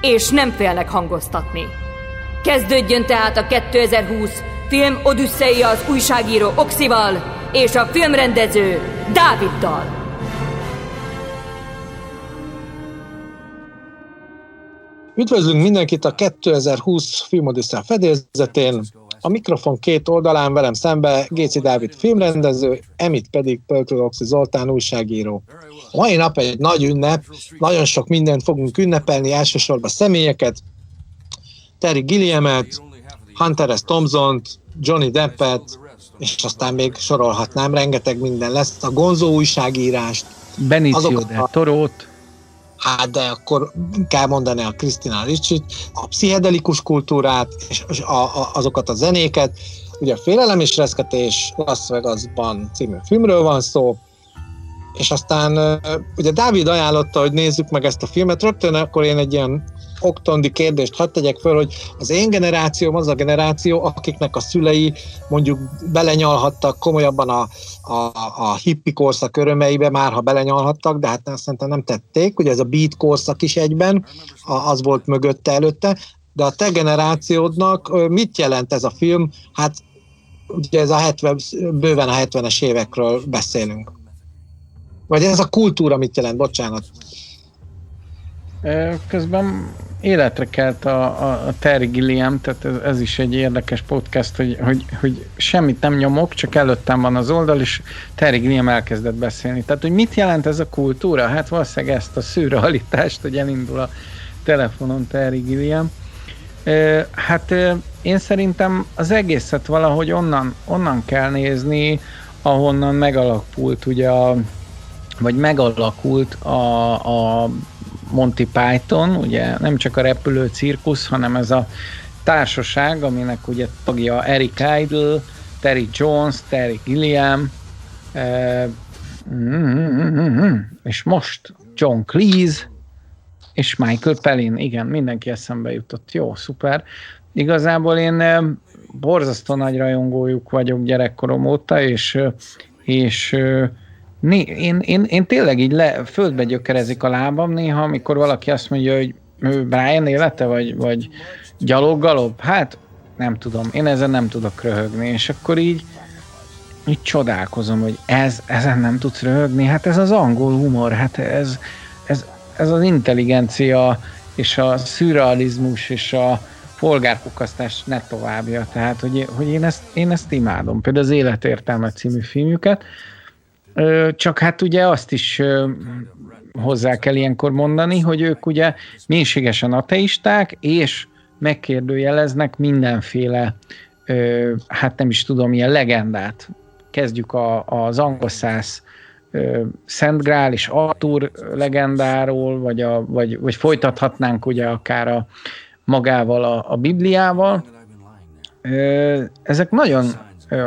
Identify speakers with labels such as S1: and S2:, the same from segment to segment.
S1: és nem félnek hangoztatni. Kezdődjön tehát a 2020 film Odüsszeia az újságíró Oxival és a filmrendező Dáviddal.
S2: Üdvözlünk mindenkit a 2020 Filmodissza fedélzetén. A mikrofon két oldalán velem szembe Géci Dávid filmrendező, Emit pedig Pöltőroxi Zoltán újságíró. A mai nap egy nagy ünnep, nagyon sok mindent fogunk ünnepelni, elsősorban személyeket, Terry Gilliamet, Hunter S. thompson Johnny Deppet, és aztán még sorolhatnám, rengeteg minden lesz. A Gonzó újságírást,
S3: Benicio del Torót,
S2: hát de akkor kell mondani a Krisztina Ricsit, a pszichedelikus kultúrát, és a, a, azokat a zenéket. Ugye a Félelem és Reszketés Las Vegasban című filmről van szó, és aztán ugye Dávid ajánlotta, hogy nézzük meg ezt a filmet, rögtön akkor én egy ilyen oktondi kérdést hadd tegyek föl, hogy az én generációm az a generáció, akiknek a szülei mondjuk belenyalhattak komolyabban a, a, a hippi korszak örömeibe, már ha belenyalhattak, de hát szerintem nem tették, ugye ez a beat korszak is egyben, az volt mögötte előtte, de a te generációdnak mit jelent ez a film? Hát ugye ez a 70, bőven a 70-es évekről beszélünk. Vagy ez a kultúra mit jelent? Bocsánat.
S3: Közben életre kelt a, a, a Terry Gilliam, tehát ez, ez is egy érdekes podcast, hogy, hogy, hogy semmit nem nyomok, csak előttem van az oldal, és Terry Gilliam elkezdett beszélni. Tehát, hogy mit jelent ez a kultúra? Hát valószínűleg ezt a szürrealitást, hogy elindul a telefonon Terry Gilliam. Hát én szerintem az egészet valahogy onnan, onnan kell nézni, ahonnan megalakult ugye a, vagy megalakult a, a Monty Python, ugye nem csak a repülő cirkusz, hanem ez a társaság, aminek ugye tagja Eric Idle, Terry Jones, Terry Gilliam, eh, és most John Cleese, és Michael Pellin, igen, mindenki eszembe jutott. Jó, szuper. Igazából én eh, borzasztó nagy rajongójuk vagyok gyerekkorom óta, és, és Né, én, én, én tényleg így le, földbe gyökerezik a lábam néha, amikor valaki azt mondja, hogy Brian élete, vagy, vagy gyaloggalobb. Hát nem tudom, én ezen nem tudok röhögni, és akkor így, így csodálkozom, hogy ez, ezen nem tudsz röhögni, hát ez az angol humor, hát ez, ez, ez az intelligencia, és a szürrealizmus, és a polgárpukasztás ne továbbja. Tehát, hogy, hogy én, ezt, én ezt imádom. Például az Életértelme című filmjüket, csak hát ugye azt is hozzá kell ilyenkor mondani, hogy ők ugye mélységesen ateisták, és megkérdőjeleznek mindenféle, hát nem is tudom, ilyen legendát. Kezdjük a, az angol száz Szent Grál és Arthur legendáról, vagy, a, vagy, vagy folytathatnánk ugye akár a, magával a, a Bibliával. Ezek nagyon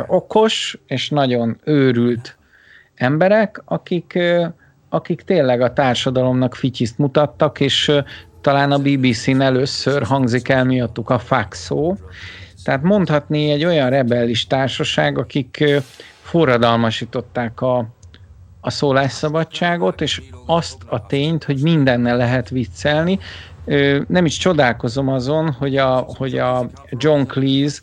S3: okos és nagyon őrült emberek, akik, akik tényleg a társadalomnak fityiszt mutattak, és talán a BBC-n először hangzik el miattuk a fax szó. Tehát mondhatni egy olyan rebellis társaság, akik forradalmasították a, a szólásszabadságot, és azt a tényt, hogy mindennel lehet viccelni. Nem is csodálkozom azon, hogy a, hogy a John Cleese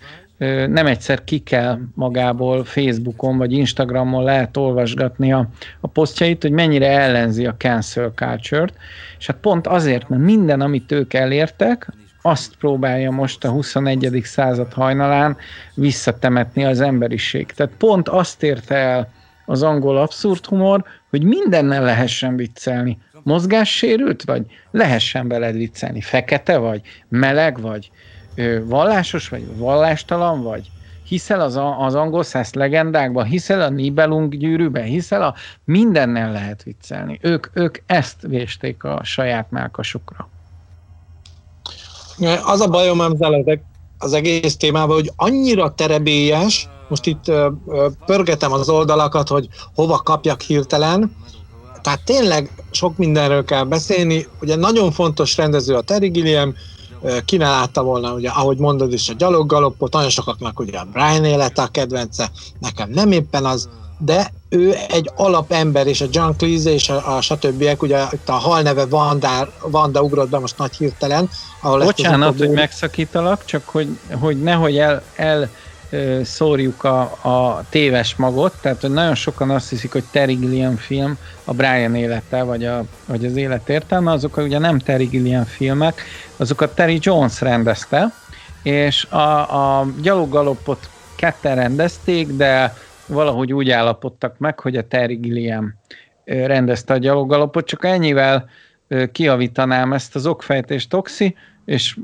S3: nem egyszer ki kell magából Facebookon vagy Instagramon lehet olvasgatni a, a posztjait, hogy mennyire ellenzi a cancel culture-t, és hát pont azért, mert minden, amit ők elértek, azt próbálja most a 21. század hajnalán visszatemetni az emberiség. Tehát pont azt érte el az angol abszurd humor, hogy mindennel lehessen viccelni. Mozgássérült vagy? Lehessen veled viccelni. Fekete vagy? Meleg vagy? Vallásos vagy, vallástalan vagy, hiszel az, az angol száz legendákban, hiszel a Nibelung gyűrűben, hiszel a mindennel lehet viccelni. Ők, ők ezt vésték a saját melkasukra.
S2: Az a bajom ezzel az egész témában, hogy annyira terebélyes, most itt pörgetem az oldalakat, hogy hova kapjak hirtelen, tehát tényleg sok mindenről kell beszélni. Ugye nagyon fontos rendező a Terry Gilliam, látta volna, ugye, ahogy mondod is, a gyaloggaloppot, nagyon sokaknak ugye a Brian élete a kedvence, nekem nem éppen az, de ő egy alapember, és a John Cleese és a, a stb. ugye itt a hal neve Vanda, Vanda ugrott be most nagy hirtelen.
S3: Ahol Bocsánat, hogy megszakítalak, csak hogy, hogy nehogy el, el szórjuk a, a téves magot, tehát hogy nagyon sokan azt hiszik, hogy Terry Gilliam film a Brian élete, vagy, a, vagy az élet értelme, azok ugye nem Terry Gilliam filmek, azokat Terry Jones rendezte, és a, a gyalogalopot ketten rendezték, de valahogy úgy állapodtak meg, hogy a Terry Gilliam rendezte a gyalogalopot, csak ennyivel kiavítanám ezt az okfejtést, Toxi, és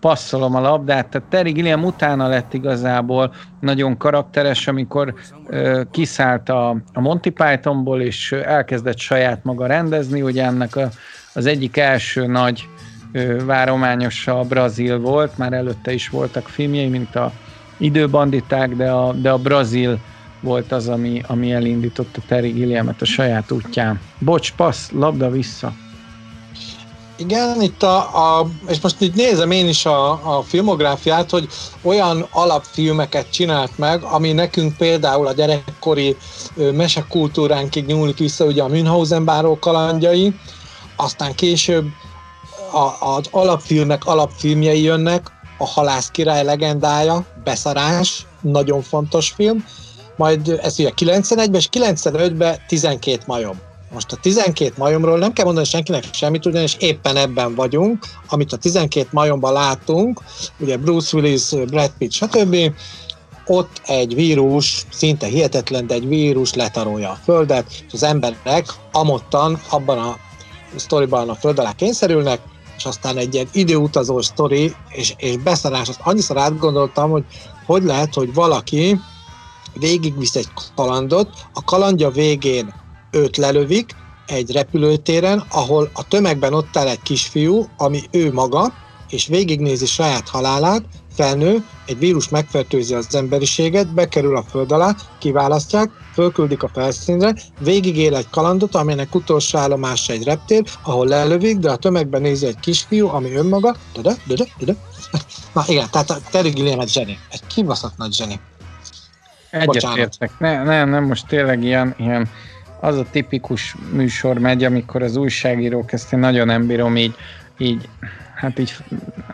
S3: passzolom a labdát, tehát Terry Gilliam utána lett igazából nagyon karakteres, amikor ö, kiszállt a, a Monty Pythonból, és elkezdett saját maga rendezni, ugye ennek a, az egyik első nagy ö, várományosa a Brazil volt, már előtte is voltak filmjei, mint a Időbanditák, de a, de a Brazil volt az, ami, ami elindította Terry Gilliamet a saját útján. Bocs, passz, labda vissza.
S2: Igen, itt a, a, és most így nézem én is a, a filmográfiát, hogy olyan alapfilmeket csinált meg, ami nekünk például a gyerekkori mesekultúránkig nyúlik vissza, ugye a Münchhausen báró kalandjai, aztán később a, az alapfilmek alapfilmjei jönnek, a Halász király legendája, Beszarás, nagyon fontos film, majd ez ugye 91-ben, és 95-ben 12 majom. Most a 12 majomról nem kell mondani senkinek semmit, ugyanis éppen ebben vagyunk, amit a 12 majomban látunk, ugye Bruce Willis, Brad Pitt, stb., ott egy vírus, szinte hihetetlen, de egy vírus letarolja a Földet, és az emberek amottan abban a sztoriban a föld alá kényszerülnek, és aztán egy ilyen időutazó sztori, és, és beszarás, azt annyiszor átgondoltam, hogy hogy lehet, hogy valaki végigvisz egy kalandot, a kalandja végén őt lelövik egy repülőtéren, ahol a tömegben ott áll egy kisfiú, ami ő maga, és végignézi saját halálát, felnő, egy vírus megfertőzi az emberiséget, bekerül a föld alá, kiválasztják, fölküldik a felszínre, végigél egy kalandot, aminek utolsó állomása egy reptér, ahol lelövik, de a tömegben nézi egy kisfiú, ami önmaga, de de de Na igen, tehát a Terry Gilliam egy zseni, egy kibaszott nagy zseni.
S3: Egyetértek, ne, ne, nem most tényleg ilyen, ilyen az a tipikus műsor megy, amikor az újságírók ezt én nagyon nem bírom így, így hát így,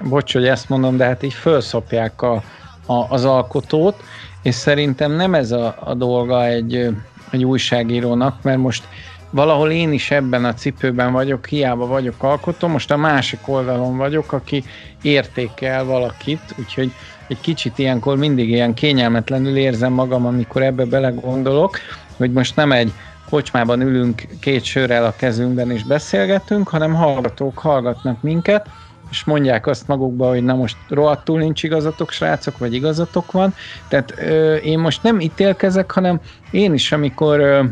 S3: bocs, hogy ezt mondom, de hát így felszopják a, a, az alkotót, és szerintem nem ez a, a dolga egy, egy újságírónak, mert most valahol én is ebben a cipőben vagyok, hiába vagyok alkotó, most a másik oldalon vagyok, aki értékel valakit, úgyhogy egy kicsit ilyenkor mindig ilyen kényelmetlenül érzem magam, amikor ebbe belegondolok, hogy most nem egy kocsmában ülünk két sörrel a kezünkben és beszélgetünk, hanem hallgatók hallgatnak minket, és mondják azt magukba, hogy na most rohadtul nincs igazatok, srácok, vagy igazatok van. Tehát ö, én most nem ítélkezek, hanem én is, amikor ö,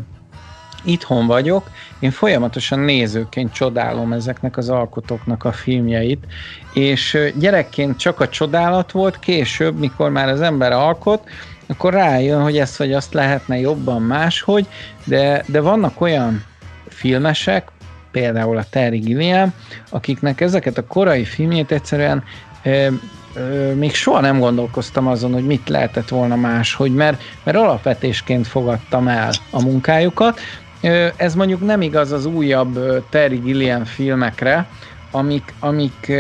S3: itthon vagyok, én folyamatosan nézőként csodálom ezeknek az alkotóknak a filmjeit, és gyerekként csak a csodálat volt, később, mikor már az ember alkot, akkor rájön, hogy ezt vagy azt lehetne jobban máshogy, de, de vannak olyan filmesek, például a Terry Gilliam, akiknek ezeket a korai filmjét egyszerűen ö, ö, még soha nem gondolkoztam azon, hogy mit lehetett volna máshogy, mert, mert alapvetésként fogadtam el a munkájukat. Ö, ez mondjuk nem igaz az újabb Terry Gilliam filmekre, amik, amik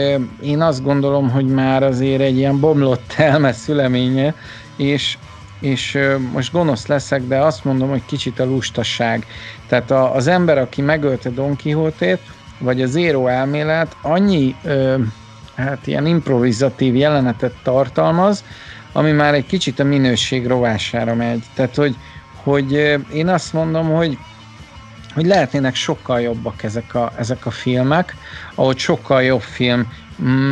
S3: én azt gondolom, hogy már azért egy ilyen bomlott elme szüleménye, és, és most gonosz leszek, de azt mondom, hogy kicsit a lustaság. Tehát a, az ember, aki megölte Don Quixote-t, vagy a zéró elmélet annyi hát ilyen improvizatív jelenetet tartalmaz, ami már egy kicsit a minőség rovására megy. Tehát, hogy, hogy én azt mondom, hogy hogy lehetnének sokkal jobbak ezek a, ezek a filmek, ahogy sokkal jobb film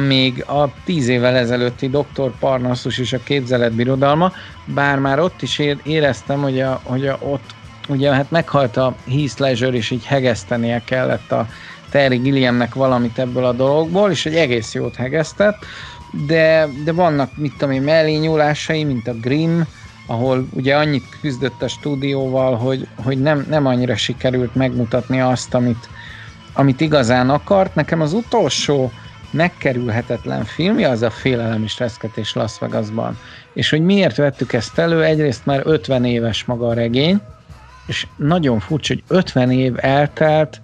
S3: még a tíz évvel ezelőtti Dr. Parnassus és a képzeletbirodalma, bár már ott is éreztem, hogy, a, hogy a, ott ugye hát meghalt a Heath Ledger, és így hegesztenie kellett a Terry Gilliamnek valamit ebből a dologból, és egy egész jót hegesztett, de, de vannak, mit tudom én, mellényúlásai, mint a Grimm, ahol ugye annyit küzdött a stúdióval, hogy, hogy nem, nem annyira sikerült megmutatni azt, amit, amit igazán akart. Nekem az utolsó megkerülhetetlen filmje az a Félelem és Reszketés Las Vegasban. És hogy miért vettük ezt elő? Egyrészt már 50 éves maga a regény, és nagyon furcsa, hogy 50 év eltelt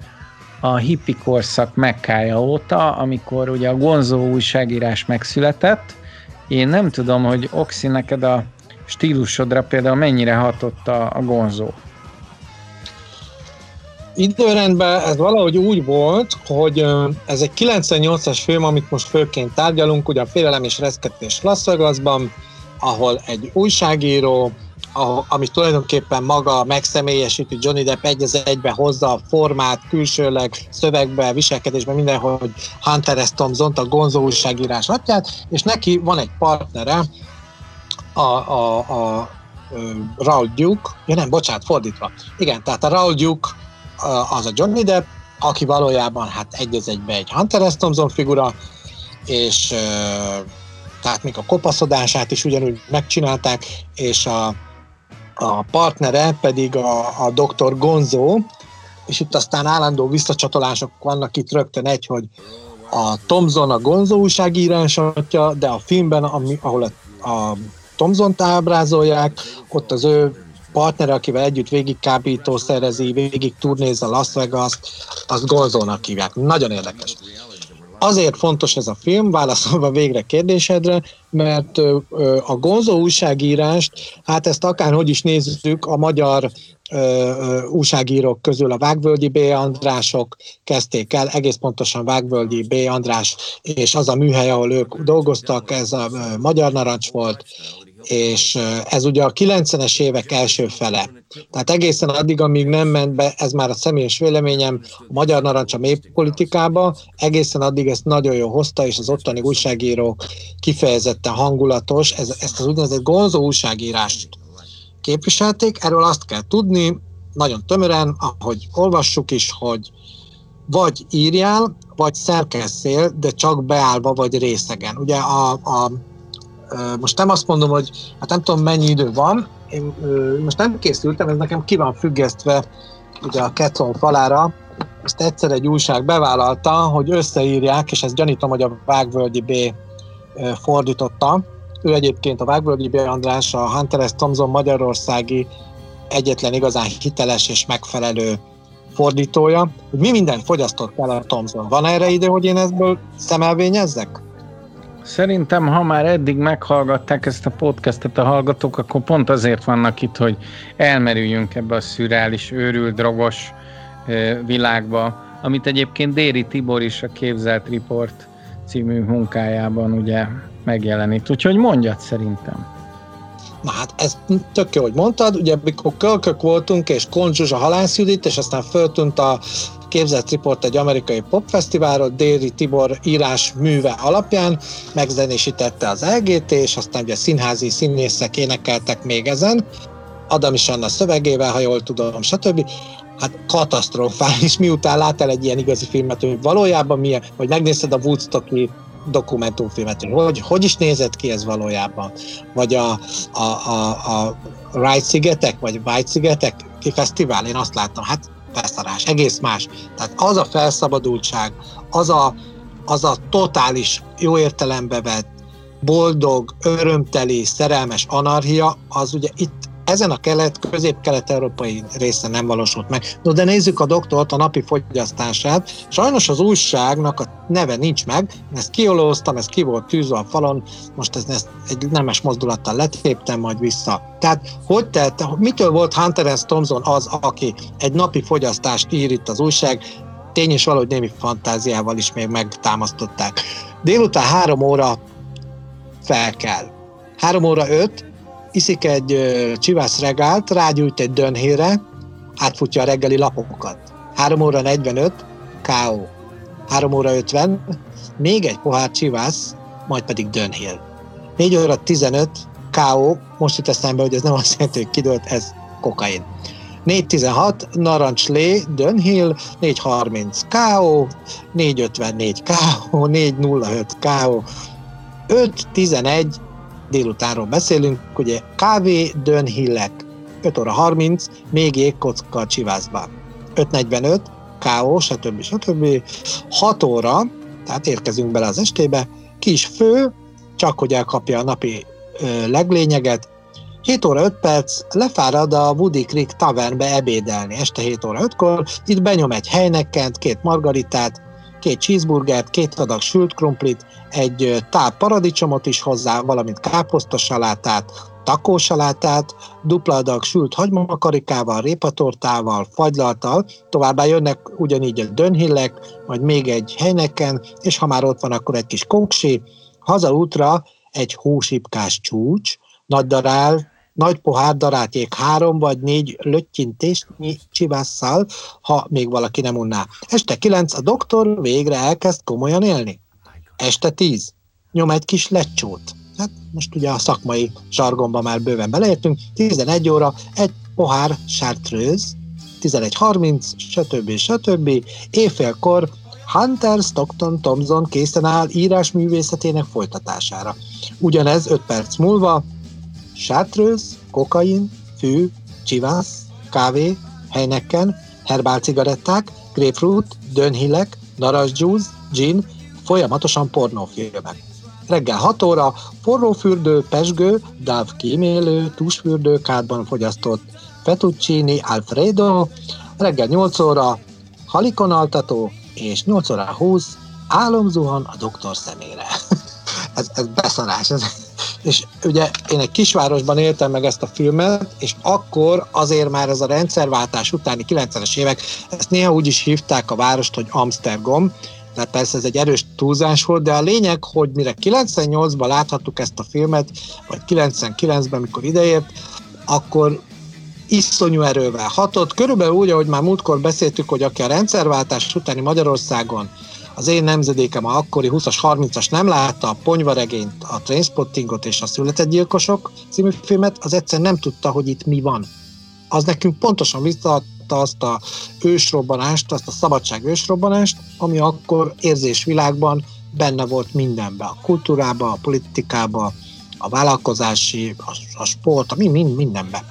S3: a hippi korszak mekkája óta, amikor ugye a Gonzó újságírás megszületett. Én nem tudom, hogy Oxi, neked a stílusodra például mennyire hatott a, a Gonzó?
S2: Időrendben ez valahogy úgy volt, hogy ez egy 98-as film, amit most főként tárgyalunk, ugye a Félelem és Reszketés Las Vegasban, ahol egy újságíró, ami tulajdonképpen maga megszemélyesíti Johnny Depp egy az egybe hozza a formát, külsőleg, szövegbe, viselkedésbe, mindenhol, hogy Hunter S. Thompson, a gonzó újságírás atyát, és neki van egy partnere, a, a, a Raul Duke, ja nem, bocsánat, fordítva. Igen, tehát a Raul Duke az a Johnny Depp, aki valójában hát egy az egybe egy Hunter S. Thompson figura, és tehát még a kopaszodását is ugyanúgy megcsinálták, és a, a partnere pedig a, a Dr. Gonzo, és itt aztán állandó visszacsatolások vannak itt rögtön egy, hogy a Thompson a Gonzo újságírásatja, de a filmben, ami, ahol a, a Thompson-t ábrázolják, ott az ő partnere, akivel együtt végig kábítószerezi, végig turnéz a Las Vegas, azt Gonzónak hívják. Nagyon érdekes. Azért fontos ez a film, válaszolva végre kérdésedre, mert a Gonzó újságírást, hát ezt akárhogy is nézzük, a magyar újságírók közül a Vágvölgyi B. Andrások kezdték el, egész pontosan Vágvölgyi B. András, és az a műhely, ahol ők dolgoztak, ez a Magyar Narancs volt, és ez ugye a 90-es évek első fele. Tehát egészen addig, amíg nem ment be, ez már a személyes véleményem, a Magyar Narancs a mély politikába, egészen addig ezt nagyon jó hozta, és az ottani újságírók kifejezetten hangulatos, ez, ezt az úgynevezett gonzó újságírást képviselték, erről azt kell tudni, nagyon tömören, ahogy olvassuk is, hogy vagy írjál, vagy szerkesszél, de csak beállva vagy részegen. Ugye a, a most nem azt mondom, hogy hát nem tudom mennyi idő van, én most nem készültem, ez nekem ki van függesztve ugye a Ketzon falára, ezt egyszer egy újság bevállalta, hogy összeírják, és ezt gyanítom, hogy a Vágvölgyi B fordította. Ő egyébként a Vágvölgyi B András, a Hunter S. Thompson magyarországi egyetlen igazán hiteles és megfelelő fordítója, mi mindent fogyasztott el a Thompson. Van erre idő, hogy én ebből szemelvényezzek?
S3: Szerintem, ha már eddig meghallgatták ezt a podcastet a hallgatók, akkor pont azért vannak itt, hogy elmerüljünk ebbe a szürreális, őrült, drogos világba, amit egyébként Déri Tibor is a Képzelt Report című munkájában ugye megjelenít. Úgyhogy mondjad szerintem.
S2: Na hát ez tök jó, hogy mondtad, ugye amikor kölkök voltunk, és Konzsuzs a Halász Judit, és aztán föltűnt a képzett riport egy amerikai popfesztiválról, Déri Tibor írás műve alapján megzenésítette az LGT, és aztán ugye színházi színészek énekeltek még ezen, Adam is Anna szövegével, ha jól tudom, stb. Hát katasztrofális, miután láttál egy ilyen igazi filmet, hogy valójában milyen, hogy megnézted a Woodstocki dokumentumfilmet, hogy hogy, hogy is nézett ki ez valójában, vagy a, a, a, a Wright szigetek, vagy White szigetek ki fesztivál, én azt láttam, hát felszarás, egész más. Tehát az a felszabadultság, az a, az a totális, jó értelembe vett, boldog, örömteli, szerelmes anarchia, az ugye itt ezen a kelet, közép-kelet-európai részen nem valósult meg. No, de nézzük a doktort, a napi fogyasztását. Sajnos az újságnak a neve nincs meg, ezt kiolóztam, ez ki volt tűzve a falon, most ezt, ezt egy nemes mozdulattal letéptem, majd vissza. Tehát hogy telt, mitől volt Hunter S. Thompson az, aki egy napi fogyasztást ír itt az újság, tény és valahogy némi fantáziával is még megtámasztották. Délután három óra fel kell. Három óra öt, iszik egy csivász regált, rágyújt egy dönhére, átfutja a reggeli lapokat. 3 óra 45, K.O. 3 óra 50, még egy pohár csivász, majd pedig dönhél. 4 óra 15, K.O. Most jut eszembe, hogy ez nem azt jelenti, hogy kidőlt, ez kokain. 416 Narancslé, Dönhill, 430 KO, 454 KO, 405 KO, 511 délutánról beszélünk, ugye kávé, Dönhillek, 5 óra 30, még jégkocka csivászban. 5.45, KO, stb. stb. 6 óra, tehát érkezünk bele az estébe, kis fő, csak hogy elkapja a napi ö, leglényeget, 7 óra 5 perc, lefárad a Woody Creek Tavernbe ebédelni este 7 óra 5-kor, itt benyom egy helynekent, két margaritát, két cheeseburgert, két adag sült krumplit, egy táp paradicsomot is hozzá, valamint káposztasalátát, takósalátát, dupla adag sült hagymamakarikával, répatortával, fagylaltal, továbbá jönnek ugyanígy a dönhillek, majd még egy helyneken, és ha már ott van, akkor egy kis koksi, hazaútra egy hósipkás csúcs, nagy darál, nagy pohár darátjék három vagy négy löttyintésnyi csivásszal, ha még valaki nem unná. Este kilenc a doktor végre elkezd komolyan élni. Este tíz. Nyom egy kis lecsót. Hát most ugye a szakmai zsargonba már bőven beleértünk. 11 óra egy pohár sártrőz, 11.30, stb. stb. Éjfélkor Hunter Stockton Thompson készen áll írásművészetének folytatására. Ugyanez 5 perc múlva sátrőz, kokain, fű, csivász, kávé, helyneken, herbál cigaretták, grapefruit, dönhillek, narancsjuice, gin, folyamatosan pornófilmek. Reggel 6 óra forrófürdő, pesgő, dáv kímélő, tusfürdő, kádban fogyasztott fettuccini, alfredo, reggel 8 óra halikonaltató, és 8 óra 20 álomzuhan a doktor szemére. ez, ez beszarás, ez, és ugye én egy kisvárosban éltem meg ezt a filmet, és akkor azért már ez a rendszerváltás utáni 90-es évek, ezt néha úgy is hívták a várost, hogy Amsterdam, tehát persze ez egy erős túlzás volt, de a lényeg, hogy mire 98-ban láthattuk ezt a filmet, vagy 99-ben, mikor ideért, akkor iszonyú erővel hatott. Körülbelül úgy, ahogy már múltkor beszéltük, hogy aki a rendszerváltás utáni Magyarországon az én nemzedékem, a akkori 20-as, 30-as nem látta a ponyvaregényt, a Trainspottingot és a Született Gyilkosok című filmet, az egyszer nem tudta, hogy itt mi van. Az nekünk pontosan visszaadta azt a ősrobbanást, azt a szabadság ősrobbanást, ami akkor érzésvilágban benne volt mindenben. A kultúrába, a politikába, a vállalkozási, a, a sport, a mi, mind, mindenben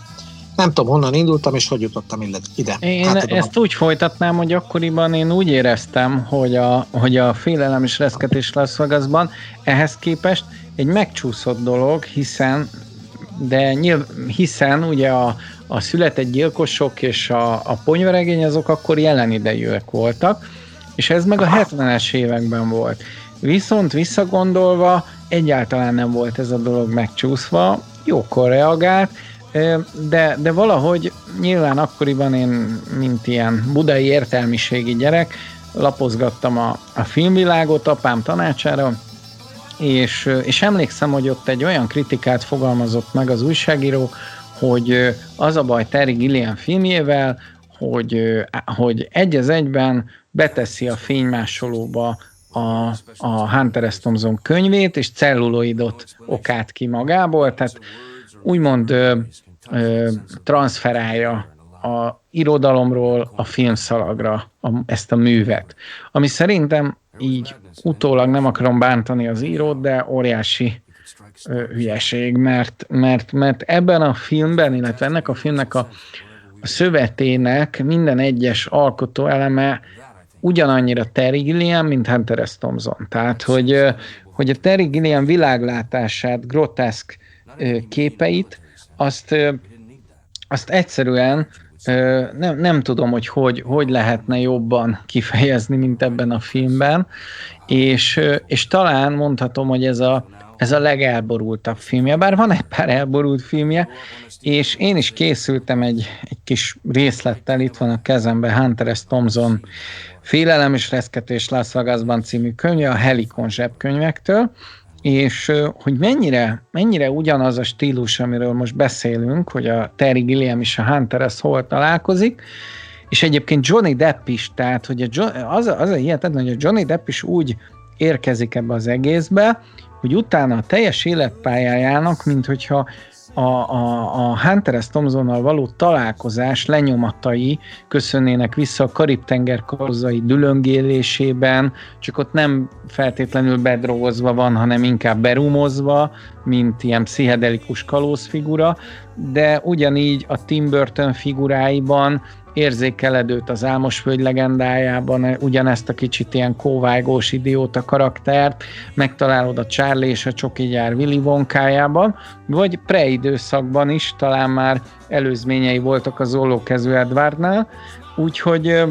S2: nem tudom, honnan indultam, és hogy jutottam ide.
S3: Én hát, ezt úgy folytatnám, hogy akkoriban én úgy éreztem, hogy a, hogy a félelem és reszketés Las Vegasban ehhez képest egy megcsúszott dolog, hiszen de nyilv, hiszen ugye a, a született gyilkosok és a, a ponyvaregény azok akkor jelen idejűek voltak, és ez meg a 70-es években volt. Viszont visszagondolva egyáltalán nem volt ez a dolog megcsúszva, jókor reagált, de, de valahogy nyilván akkoriban én, mint ilyen budai értelmiségi gyerek, lapozgattam a, a filmvilágot apám tanácsára, és, és emlékszem, hogy ott egy olyan kritikát fogalmazott meg az újságíró, hogy az a baj Terry Gilliam filmjével, hogy, hogy egy az egyben beteszi a fénymásolóba a, a Hunter S. Thompson könyvét, és celluloidot okát ki magából, tehát úgymond ö, ö, transferálja a irodalomról a filmszalagra a, ezt a művet. Ami szerintem így utólag nem akarom bántani az írót, de óriási ö, hülyeség, mert, mert, mert ebben a filmben, illetve ennek a filmnek a, a szövetének minden egyes alkotó eleme ugyanannyira Terry Gilliam, mint Hunter S. Thompson. Tehát, hogy, hogy a Terry Gilliam világlátását, groteszk képeit, azt, azt egyszerűen nem, nem tudom, hogy, hogy hogy lehetne jobban kifejezni, mint ebben a filmben, és, és talán mondhatom, hogy ez a, ez a legelborultabb filmje, bár van egy pár elborult filmje, és én is készültem egy, egy kis részlettel, itt van a kezemben Hunter S. Thompson Félelem és reszketés Las Vegasban című könyve a Helikon zsebkönyvektől, és hogy mennyire, mennyire ugyanaz a stílus, amiről most beszélünk, hogy a Terry Gilliam és a Hunter S. hol találkozik, és egyébként Johnny Depp is, tehát hogy a John, az, a, az a hihetetlen, hogy a Johnny Depp is úgy érkezik ebbe az egészbe, hogy utána a teljes életpályájának, mint hogyha a, a, a Hunter S. Thompsonnal való találkozás lenyomatai köszönnének vissza a Karib-tenger karzai dülöngélésében, csak ott nem feltétlenül bedrogozva van, hanem inkább berumozva, mint ilyen pszichedelikus kalózfigura, de ugyanígy a Tim Burton figuráiban érzékeledőt az Álmosföld legendájában, ugyanezt a kicsit ilyen kóvájgós idióta karaktert, megtalálod a Charlie és a Csoki gyár Willy Wonkájában, vagy preidőszakban is talán már előzményei voltak az ollókezű Edwardnál, úgyhogy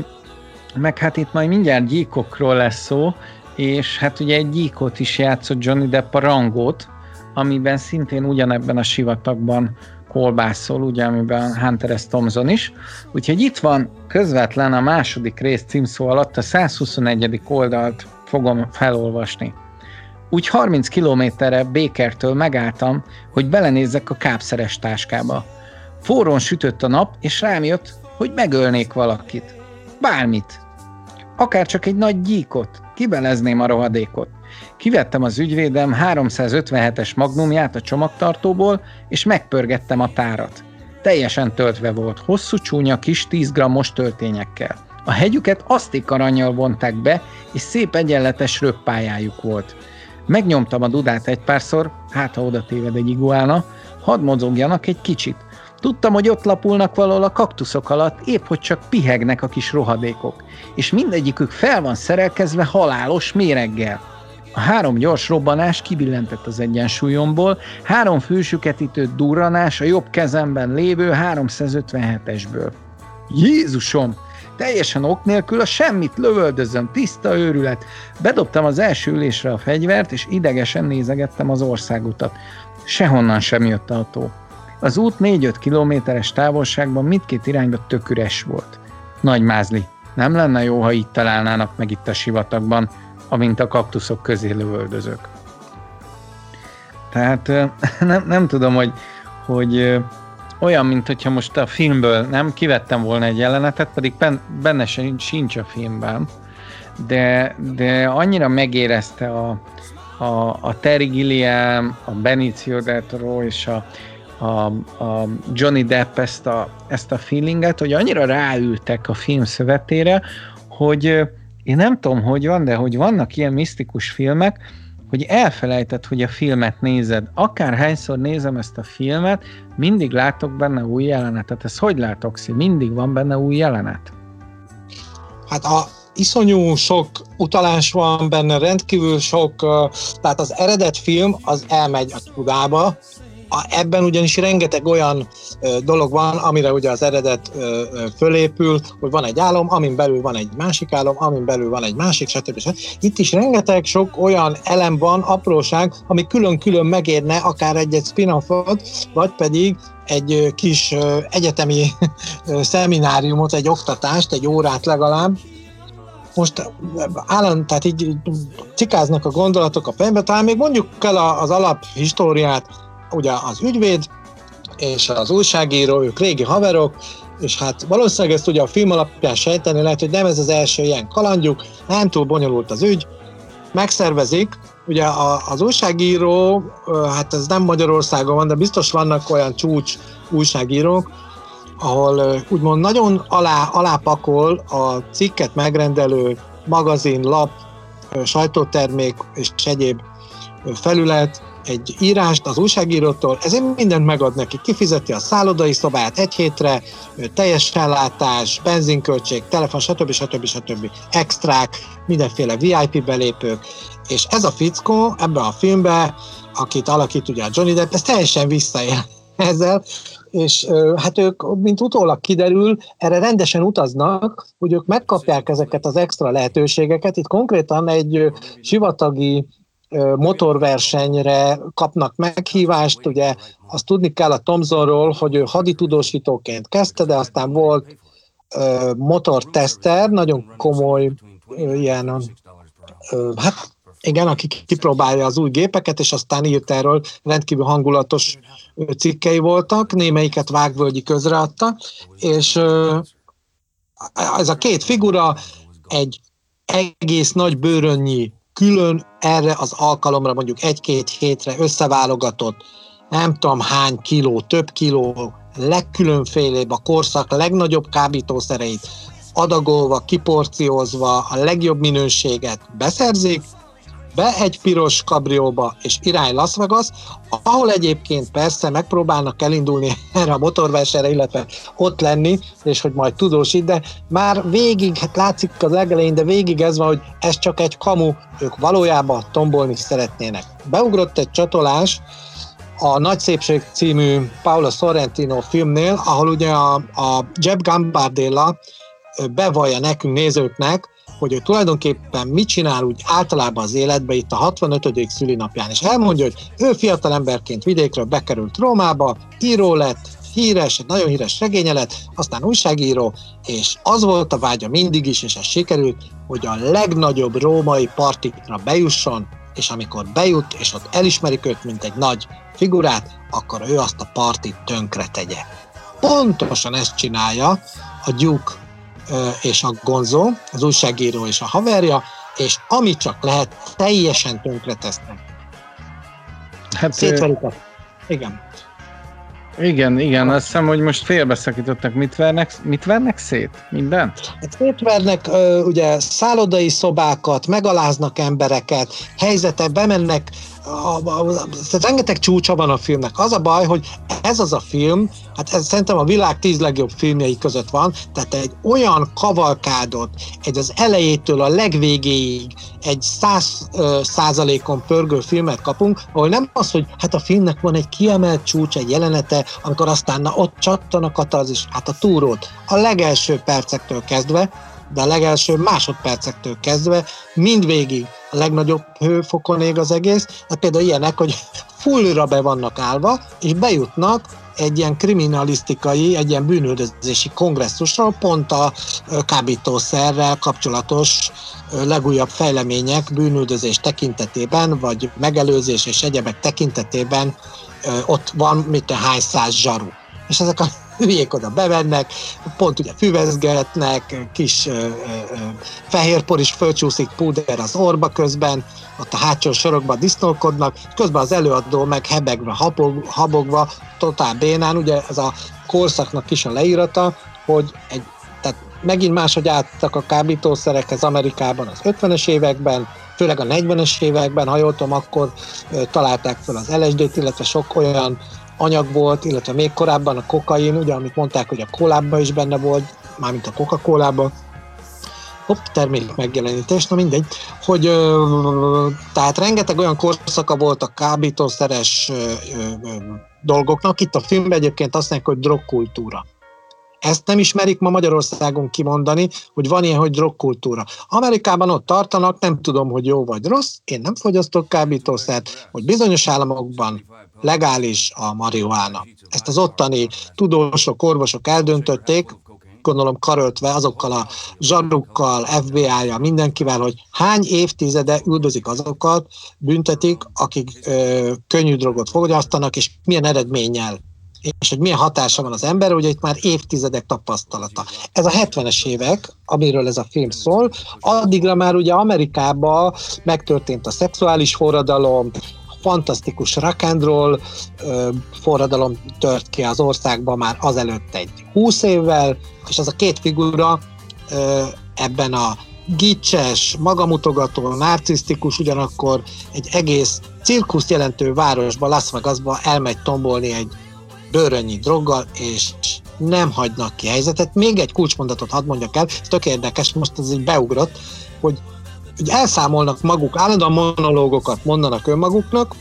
S3: meg hát itt majd mindjárt gyíkokról lesz szó, és hát ugye egy gyíkot is játszott Johnny Depp a Rangot, amiben szintén ugyanebben a sivatagban kolbászol, ugye, amiben Hunter S. Thompson is. Úgyhogy itt van közvetlen a második rész címszó alatt a 121. oldalt fogom felolvasni. Úgy 30 kilométerre Békertől megálltam, hogy belenézzek a kápszeres táskába. Forron sütött a nap, és rám jött, hogy megölnék valakit. Bármit. Akár csak egy nagy gyíkot. Kibelezném a rohadékot. Kivettem az ügyvédem 357-es magnumját a csomagtartóból, és megpörgettem a tárat. Teljesen töltve volt, hosszú csúnya kis 10 grammos töltényekkel. A hegyüket aszték aranyjal vonták be, és szép egyenletes röppályájuk volt. Megnyomtam a dudát egy párszor, hát ha oda téved egy iguána, hadd mozogjanak egy kicsit. Tudtam, hogy ott lapulnak valahol a kaktuszok alatt, épp hogy csak pihegnek a kis rohadékok, és mindegyikük fel van szerelkezve halálos méreggel. A három gyors robbanás kibillentett az egyensúlyomból, három fősüket ütött durranás a jobb kezemben lévő 357-esből. Jézusom! Teljesen ok nélkül a semmit lövöldözöm, tiszta őrület. Bedobtam az első ülésre a fegyvert, és idegesen nézegettem az országutat. Sehonnan sem jött autó. Az út 4-5 kilométeres távolságban mindkét irányba tök üres volt. Nagy mázli, nem lenne jó, ha itt találnának meg itt a sivatagban, amint a kaktuszok közé lövöldözök. Tehát nem, nem tudom, hogy, hogy olyan, mint hogyha most a filmből nem kivettem volna egy jelenetet, pedig benne sincs a filmben, de, de annyira megérezte a, a, a Terry Gilliam, a Benicio del Toro és a, a, a Johnny Depp ezt a, ezt a feelinget, hogy annyira ráültek a film szövetére, hogy, én nem tudom, hogy van, de hogy vannak ilyen misztikus filmek, hogy elfelejtett, hogy a filmet nézed. Akárhányszor nézem ezt a filmet, mindig látok benne új jelenetet. Ez hogy látok, Szí? Mindig van benne új jelenet?
S2: Hát a iszonyú sok utalás van benne, rendkívül sok, tehát az eredet film az elmegy a tudába, ebben ugyanis rengeteg olyan dolog van, amire ugye az eredet fölépül, hogy van egy álom, amin belül van egy másik álom, amin belül van egy másik, stb. stb. Itt is rengeteg sok olyan elem van, apróság, ami külön-külön megérne akár egy-egy spin-offot, vagy pedig egy kis egyetemi szemináriumot, egy oktatást, egy órát legalább, most állandóan, tehát így cikáznak a gondolatok a fejembe, talán még mondjuk el az alaphistóriát, ugye az ügyvéd és az újságíró, ők régi haverok, és hát valószínűleg ezt ugye a film alapján sejteni lehet, hogy nem ez az első ilyen kalandjuk, nem túl bonyolult az ügy, megszervezik, ugye az újságíró, hát ez nem Magyarországon van, de biztos vannak olyan csúcs újságírók, ahol úgymond nagyon alá, alápakol a cikket megrendelő magazin, lap, sajtótermék és egyéb felület, egy írást az újságírótól, ezért mindent megad neki, kifizeti a szállodai szobát egy hétre, teljes ellátás, benzinköltség, telefon, stb. stb. stb. extrák, mindenféle VIP belépők, és ez a fickó ebben a filmben, akit alakít ugye a Johnny Depp, ez teljesen visszaél ezzel, és hát ők, mint utólag kiderül, erre rendesen utaznak, hogy ők megkapják ezeket az extra lehetőségeket. Itt konkrétan egy sivatagi motorversenyre kapnak meghívást, ugye azt tudni kell a Thomsonról, hogy ő haditudósítóként kezdte, de aztán volt motortester, nagyon komoly ilyen, hát igen, aki kipróbálja az új gépeket, és aztán írt erről, rendkívül hangulatos cikkei voltak, némelyiket Vágvölgyi közreadta, és ez a két figura egy egész nagy bőrönnyi külön erre az alkalomra mondjuk egy-két hétre összeválogatott nem tudom hány kiló, több kiló, legkülönfélébb a korszak legnagyobb kábítószereit adagolva, kiporciózva, a legjobb minőséget beszerzik, be egy piros kabrióba, és irány Las Vegas, ahol egyébként persze megpróbálnak elindulni erre a motorversenyre, illetve ott lenni, és hogy majd tudósít, de már végig, hát látszik az legelején, de végig ez van, hogy ez csak egy kamu, ők valójában tombolni szeretnének. Beugrott egy csatolás, a Nagy Szépség című Paolo Sorrentino filmnél, ahol ugye a, a Jeb Gambardella bevallja nekünk nézőknek, hogy ő tulajdonképpen mit csinál úgy általában az életben itt a 65. szülinapján, és elmondja, hogy ő fiatal emberként vidékről bekerült Rómába, író lett, híres, egy nagyon híres regénye lett, aztán újságíró, és az volt a vágya mindig is, és ez sikerült, hogy a legnagyobb római partikra bejusson, és amikor bejut, és ott elismerik őt, mint egy nagy figurát, akkor ő azt a partit tönkre tegye. Pontosan ezt csinálja a Duke és a Gonzo, az újságíró és a haverja, és ami csak lehet, teljesen tönkre tesznek. Hát, Szétverik a... Igen.
S3: Igen, igen, azt hiszem, hogy most félbeszakítottak, mit vernek, mit vernek szét? Mindent?
S2: Hát szétvernek ugye szállodai szobákat, megaláznak embereket, helyzetek, bemennek a, a, a, rengeteg csúcsa van a filmnek. Az a baj, hogy ez az a film, hát ez szerintem a világ tíz legjobb filmjei között van, tehát egy olyan kavalkádot, egy az elejétől a legvégéig egy száz százalékon pörgő filmet kapunk, ahol nem az, hogy hát a filmnek van egy kiemelt csúcs, egy jelenete, amikor aztán na, ott csattan a katarzis, hát a túrót a legelső percektől kezdve, de a legelső másodpercektől kezdve mindvégig a legnagyobb hőfokon ég az egész, hát például ilyenek, hogy fullra be vannak állva, és bejutnak egy ilyen kriminalisztikai, egy ilyen bűnöldözési kongresszusra, pont a kábítószerrel kapcsolatos legújabb fejlemények bűnöldözés tekintetében, vagy megelőzés és egyebek tekintetében ott van, mint a hány száz zsaru. És ezek a hülyék oda bevennek, pont ugye füvezgetnek, kis ö, ö, fehérpor is fölcsúszik púder az orba közben, ott a hátsó sorokban disznókodnak, közben az előadó meg hebegve, habog, habogva, totál bénán, ugye ez a korszaknak is a leírata, hogy egy, tehát megint máshogy álltak a kábítószerekhez Amerikában az 50-es években, főleg a 40-es években, ha jól tudom, akkor találták fel az LSD-t, illetve sok olyan anyag volt, illetve még korábban a kokain, ugye, amit mondták, hogy a kólában is benne volt, mármint a Coca-Cola-ban, hopp, termék megjelenítés, na mindegy, hogy ö, tehát rengeteg olyan korszaka volt a kábítószeres ö, ö, dolgoknak, itt a filmben egyébként azt mondják, hogy drogkultúra. Ezt nem ismerik ma Magyarországon kimondani, hogy van ilyen, hogy drogkultúra. Amerikában ott tartanak, nem tudom, hogy jó vagy rossz, én nem fogyasztok kábítószert, hogy bizonyos államokban legális a marihuána. Ezt az ottani tudósok, orvosok eldöntötték, gondolom karöltve azokkal a zsarukkal, FBI-ja, mindenkivel, hogy hány évtizede üldözik azokat, büntetik, akik ö, könnyű drogot fogyasztanak, és milyen eredménnyel és hogy milyen hatása van az ember, ugye itt már évtizedek tapasztalata. Ez a 70-es évek, amiről ez a film szól, addigra már ugye Amerikában megtörtént a szexuális forradalom, fantasztikus rock and roll ö, forradalom tört ki az országban már azelőtt egy 20 évvel, és ez a két figura ö, ebben a gicses, magamutogató, narcisztikus, ugyanakkor egy egész cirkuszt jelentő városba, Las Vegasba elmegy tombolni egy bőrönnyi droggal, és nem hagynak ki helyzetet. Még egy kulcsmondatot hadd mondjak el, ez tök érdekes, most ez így beugrott, hogy hogy elszámolnak maguk, állandóan monológokat mondanak önmaguknak,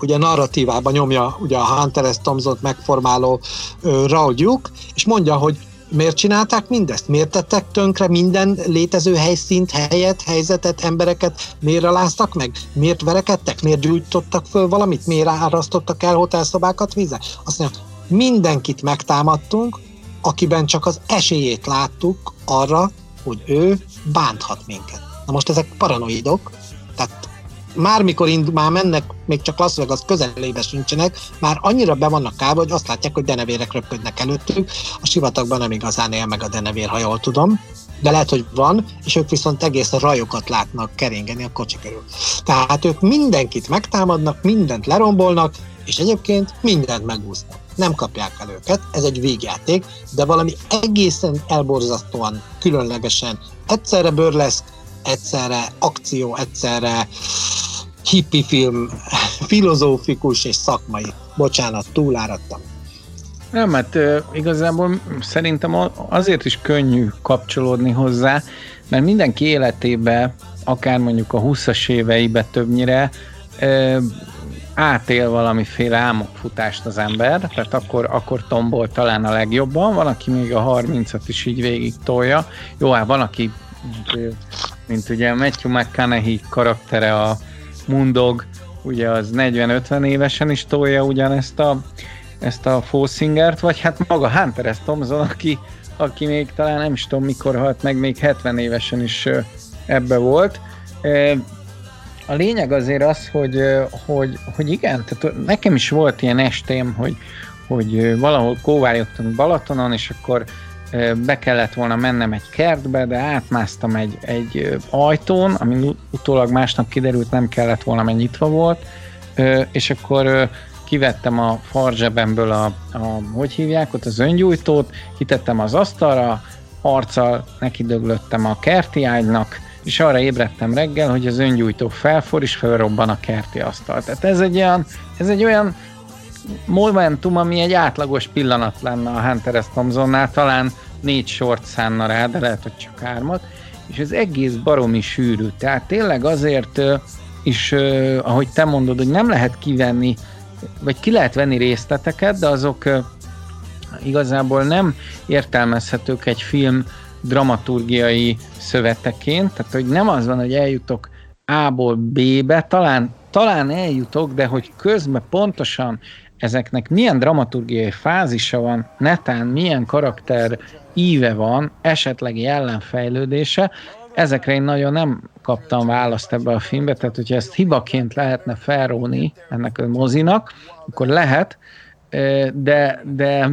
S2: ugye narratívában nyomja ugye a Hunter S. Thompson megformáló uh, Raul Duke, és mondja, hogy miért csinálták mindezt? Miért tettek tönkre minden létező helyszínt, helyet, helyzetet, embereket? Miért aláztak meg? Miért verekedtek? Miért gyújtottak föl valamit? Miért árasztottak el hotelszobákat víze? Azt mondja, mindenkit megtámadtunk, akiben csak az esélyét láttuk arra, hogy ő bánthat minket. Na most ezek paranoidok, tehát már mikor ind, már mennek, még csak Las Vegas közelébe sincsenek, már annyira be vannak kába, hogy azt látják, hogy denevérek röpködnek előttük. A sivatagban nem igazán él meg a denevér, ha jól tudom, de lehet, hogy van, és ők viszont egész a rajokat látnak keringeni a kocsi körül. Tehát ők mindenkit megtámadnak, mindent lerombolnak, és egyébként mindent megúsznak. Nem kapják el őket, ez egy végjáték, de valami egészen elborzasztóan, különlegesen, egyszerre bőrleszk, egyszerre akció, egyszerre hippi film, filozófikus és szakmai. Bocsánat, túláradtam.
S3: Nem, mert uh, igazából szerintem azért is könnyű kapcsolódni hozzá, mert mindenki életébe, akár mondjuk a 20-as éveibe többnyire, átél valamiféle álmokfutást az ember, tehát akkor, akkor tombol talán a legjobban, van, aki még a 30-at is így végig tolja. Jó, hát van, aki mint ugye Matthew McConaughey karaktere a Mundog, ugye az 40-50 évesen is tolja ugyanezt a, ezt a Fószingert, vagy hát maga Hunter S. Thompson, aki, aki még talán nem is tudom mikor halt meg, még 70 évesen is ebbe volt. A lényeg azért az, hogy, hogy, hogy igen, tehát nekem is volt ilyen estém, hogy, hogy valahol kóvályogtunk Balatonon, és akkor be kellett volna mennem egy kertbe, de átmásztam egy, egy ajtón, ami utólag másnap kiderült, nem kellett volna, mert nyitva volt, és akkor kivettem a farzsebemből a, a, hogy hívják ott, az öngyújtót, kitettem az asztalra, arccal nekidöglöttem a kerti ágynak, és arra ébredtem reggel, hogy az öngyújtó felfor, és felrobban a kerti asztal. Tehát ez egy olyan, ez egy olyan momentum, ami egy átlagos pillanat lenne a Hunter S. Thompsonnál, talán négy sort szánna rá, de lehet, hogy csak hármat, és ez egész baromi sűrű. Tehát tényleg azért is, ahogy te mondod, hogy nem lehet kivenni, vagy ki lehet venni részleteket, de azok igazából nem értelmezhetők egy film dramaturgiai szöveteként, tehát hogy nem az van, hogy eljutok A-ból B-be, talán, talán eljutok, de hogy közben pontosan ezeknek milyen dramaturgiai fázisa van, netán milyen karakter íve van, esetleg jellemfejlődése, ezekre én nagyon nem kaptam választ ebbe a filmbe, tehát hogyha ezt hibaként lehetne felróni ennek a mozinak, akkor lehet, de, de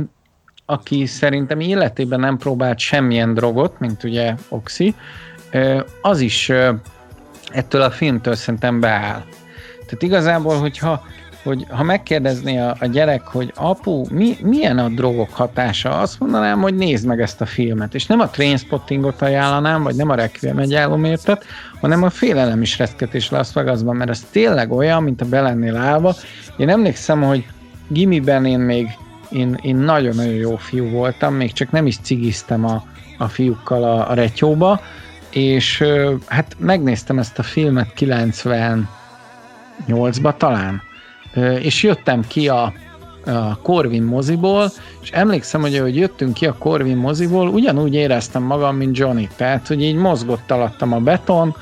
S3: aki szerintem életében nem próbált semmilyen drogot, mint ugye Oxy, az is ettől a filmtől szerintem beáll. Tehát igazából, hogyha hogy ha megkérdezné a, a gyerek, hogy apu, mi, milyen a drogok hatása, azt mondanám, hogy nézd meg ezt a filmet, és nem a Trainspottingot ajánlanám, vagy nem a Requiem egy álomértet, hanem a félelem is reszketés Las Vegasban, mert ez tényleg olyan, mint a belennél állva. Én emlékszem, hogy gimiben én még én, én nagyon-nagyon jó fiú voltam, még csak nem is cigiztem a, a fiúkkal a, a retyóba, és hát megnéztem ezt a filmet 98-ba talán, és jöttem ki a, a Corvin moziból, és emlékszem, hogy ahogy jöttünk ki a Corvin moziból, ugyanúgy éreztem magam, mint Johnny, tehát, hogy így mozgott alattam a beton,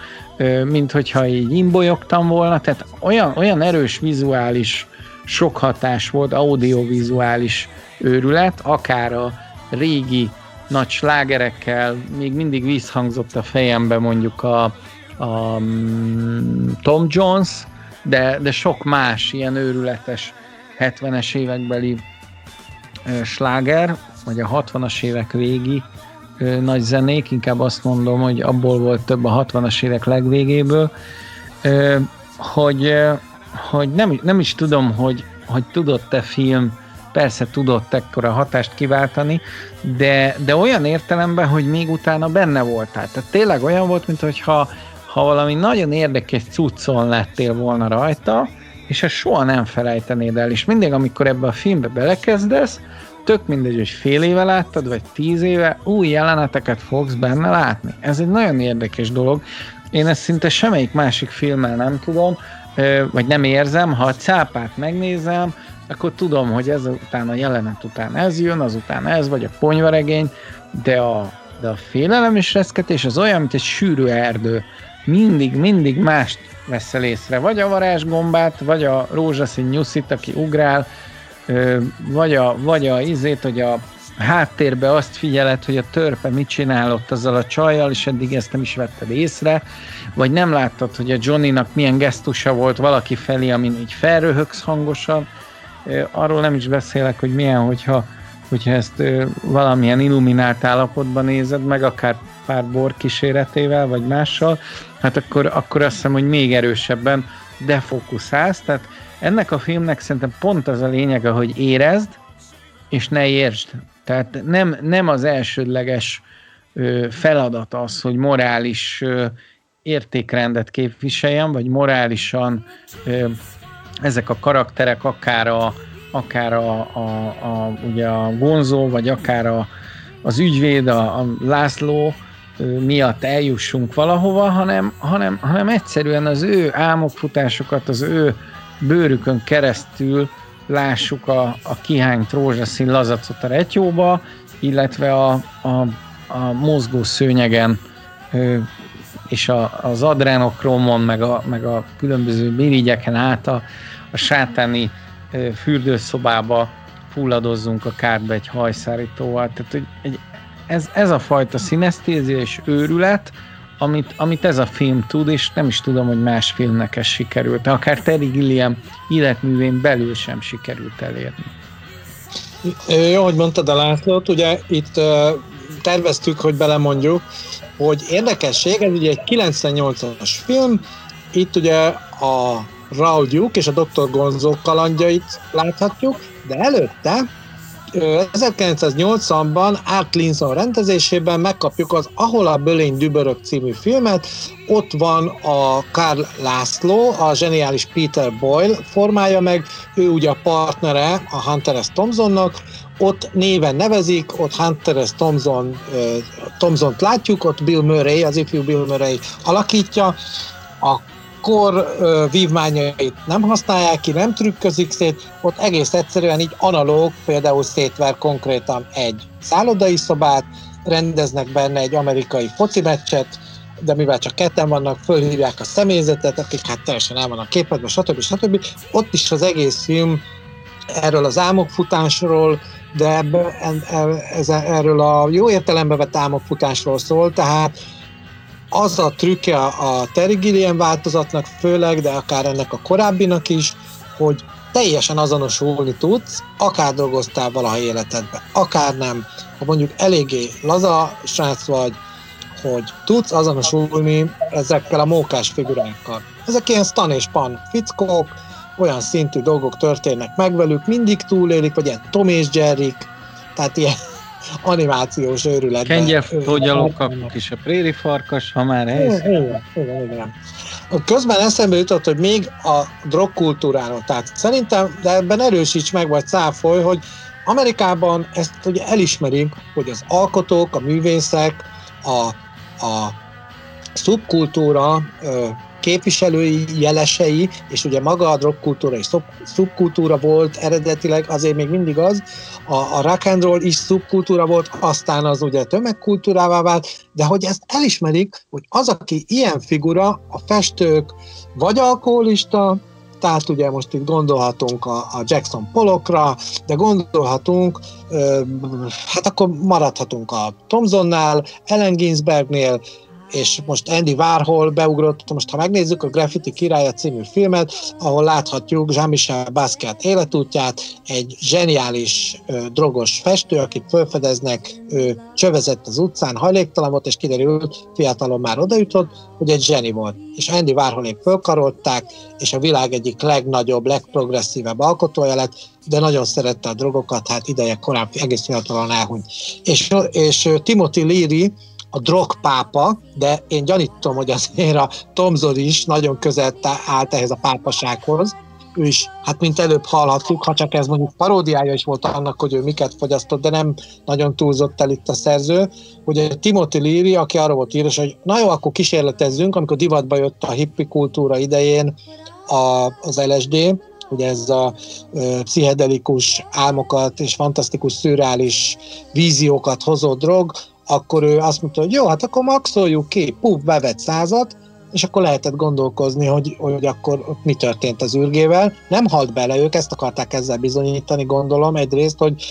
S3: mint hogyha így imbolyogtam volna, tehát olyan, olyan erős vizuális sok hatás volt, audiovizuális őrület, akár a régi nagy slágerekkel, még mindig visszhangzott a fejembe mondjuk a, a mm, Tom Jones, de, de sok más ilyen őrületes 70-es évekbeli sláger, vagy a 60-as évek végi nagy zenék, inkább azt mondom, hogy abból volt több a 60-as évek legvégéből, hogy, hogy nem, nem is tudom, hogy, hogy tudott-e film persze tudott ekkora hatást kiváltani, de, de olyan értelemben, hogy még utána benne voltál. Tehát tényleg olyan volt, mintha ha valami nagyon érdekes cuccon lettél volna rajta, és ezt soha nem felejtenéd el, és mindig, amikor ebbe a filmbe belekezdesz, tök mindegy, hogy fél éve láttad, vagy tíz éve, új jeleneteket fogsz benne látni. Ez egy nagyon érdekes dolog. Én ezt szinte semmelyik másik filmmel nem tudom, vagy nem érzem, ha a cápát megnézem, akkor tudom, hogy ez után a jelenet után ez jön, azután ez, vagy a ponyvaregény, de a, de a félelem és reszketés az olyan, mint egy sűrű erdő mindig, mindig mást veszel észre. Vagy a varázsgombát, vagy a rózsaszín nyuszit, aki ugrál, vagy a, vagy a izét, hogy a háttérbe azt figyeled, hogy a törpe mit csinál ott azzal a csajjal, és eddig ezt nem is vetted észre, vagy nem láttad, hogy a Johnnynak milyen gesztusa volt valaki felé, amin így felröhögsz hangosan. Arról nem is beszélek, hogy milyen, hogyha, hogyha ezt valamilyen illuminált állapotban nézed meg, akár pár bor kíséretével, vagy mással, hát akkor, akkor azt hiszem, hogy még erősebben defókuszálsz, tehát ennek a filmnek szerintem pont az a lényege, hogy érezd, és ne értsd. Tehát nem, nem az elsődleges ö, feladat az, hogy morális ö, értékrendet képviseljen, vagy morálisan ö, ezek a karakterek akár a, akár a, a, a, ugye a Gonzó, vagy akár a, az ügyvéd, a, a László miatt eljussunk valahova, hanem, hanem, hanem egyszerűen az ő álmokfutásokat, az ő bőrükön keresztül lássuk a, a kihányt rózsaszín lazacot a retyóba, illetve a, a, a mozgó szőnyegen és a, az adrenokromon, meg a, meg a különböző mirigyeken át a, a sátáni fürdőszobába fulladozzunk a kárba egy hajszárítóval. Tehát hogy egy, ez, ez a fajta szinesztézia és őrület, amit, amit ez a film tud, és nem is tudom, hogy más filmnek ez sikerült. Akár Terry Gilliam életművén belül sem sikerült elérni.
S2: Jó, hogy mondtad a Lászlót, ugye itt terveztük, hogy belemondjuk, hogy érdekesség, ez ugye egy 98-as film, itt ugye a Raul Duke és a Dr. Gonzo kalandjait láthatjuk, de előtte 1980-ban Art Linson rendezésében megkapjuk az Ahol a Bölény dübörök című filmet, ott van a Karl László, a zseniális Peter Boyle formája meg, ő ugye a partnere a Hunter S. Thompsonnak, ott néven nevezik, ott Hunter S. Thompson, Thompson-t látjuk, ott Bill Murray, az ifjú Bill Murray alakítja, a kor vívmányait nem használják ki, nem trükközik szét, ott egész egyszerűen így analóg, például szétver konkrétan egy szállodai szobát, rendeznek benne egy amerikai foci meccset, de mivel csak ketten vannak, fölhívják a személyzetet, akik hát teljesen el vannak képedve, stb. stb. Ott is az egész film erről az álmokfutásról, de ebbe, ez, erről a jó értelembe vett álmokfutásról szól, tehát az a trükke a, a Terry Gilliam változatnak főleg, de akár ennek a korábbinak is, hogy teljesen azonosulni tudsz, akár dolgoztál valaha életedben, akár nem. Ha mondjuk eléggé laza srác vagy, hogy tudsz azonosulni ezekkel a mókás figurákkal. Ezek ilyen stan és pan fickók, olyan szintű dolgok történnek meg velük, mindig túlélik, vagy ilyen Tom és Jerry, tehát ilyen animációs őrületben.
S3: Kengyelfogyalók is a préri farkas, ha már ez. Igen, igen, igen.
S2: Közben eszembe jutott, hogy még a drogkultúráról, tehát szerintem, de ebben erősíts meg, vagy cáfoly, hogy Amerikában ezt ugye elismerik, hogy az alkotók, a művészek, a, a szubkultúra képviselői, jelesei, és ugye maga a drogkultúra és szubkultúra volt eredetileg, azért még mindig az, a, a rock and roll is szubkultúra volt, aztán az ugye tömegkultúrává vált, de hogy ezt elismerik, hogy az, aki ilyen figura, a festők vagy alkoholista, tehát ugye most itt gondolhatunk a, a Jackson Pollockra, de gondolhatunk, hát akkor maradhatunk a Thomsonnál, Ellen Ginsbergnél, és most Andy Warhol beugrott, most ha megnézzük a Graffiti királya című filmet, ahol láthatjuk Jean-Michel Basquiat életútját, egy zseniális ö, drogos festő, akit felfedeznek, ő csövezett az utcán, hajléktalan volt, és kiderült, fiatalon már odajutott, hogy egy zseni volt. És Andy Warholék fölkarolták, és a világ egyik legnagyobb, legprogresszívebb alkotója lett, de nagyon szerette a drogokat, hát ideje korán egész fiatalon elhunyt. És, és Timothy Leary, a drogpápa, de én gyanítom, hogy azért a Tomzor is nagyon közel állt ehhez a pápasághoz. Ő is, hát mint előbb hallhattuk, ha csak ez mondjuk paródiája is volt annak, hogy ő miket fogyasztott, de nem nagyon túlzott el itt a szerző, hogy Timothy Leary, aki arra volt írás, hogy na jó, akkor kísérletezzünk, amikor divatba jött a hippi kultúra idején a, az LSD, ugye ez a ö, pszichedelikus álmokat és fantasztikus, szürreális víziókat hozó drog, akkor ő azt mondta, hogy jó, hát akkor maxoljuk ki, puf, bevett százat, és akkor lehetett gondolkozni, hogy, hogy akkor mi történt az űrgével. Nem halt bele, ők ezt akarták ezzel bizonyítani, gondolom egyrészt, hogy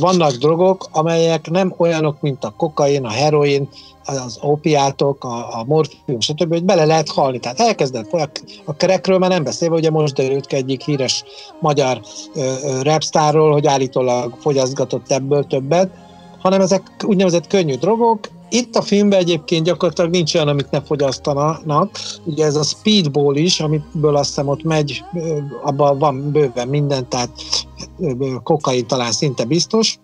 S2: vannak drogok, amelyek nem olyanok, mint a kokain, a heroin, az opiátok, a, a morfium, stb., hogy bele lehet halni. Tehát elkezdett a, a kerekről, már nem beszélve, ugye most derült ki egyik híres magyar rapstárról, hogy állítólag fogyasztgatott ebből többet, hanem ezek úgynevezett könnyű drogok, itt a filmben egyébként gyakorlatilag nincs olyan, amit ne fogyasztanak. Ugye ez a speedball is, amiből azt hiszem ott megy, abban van bőven minden, tehát kokain talán szinte biztos.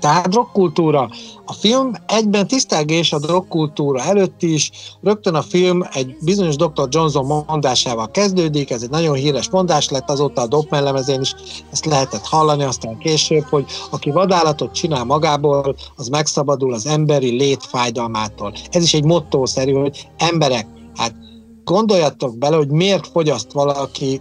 S2: Tehát drogkultúra. A film egyben tisztelgés a drogkultúra előtt is. Rögtön a film egy bizonyos Dr. Johnson mondásával kezdődik, ez egy nagyon híres mondás lett, azóta a dopmellemezén is ezt lehetett hallani, aztán később, hogy aki vadállatot csinál magából, az megszabadul az emberi lét fájdalmától. Ez is egy mottószerű, hogy emberek, hát gondoljatok bele, hogy miért fogyaszt valaki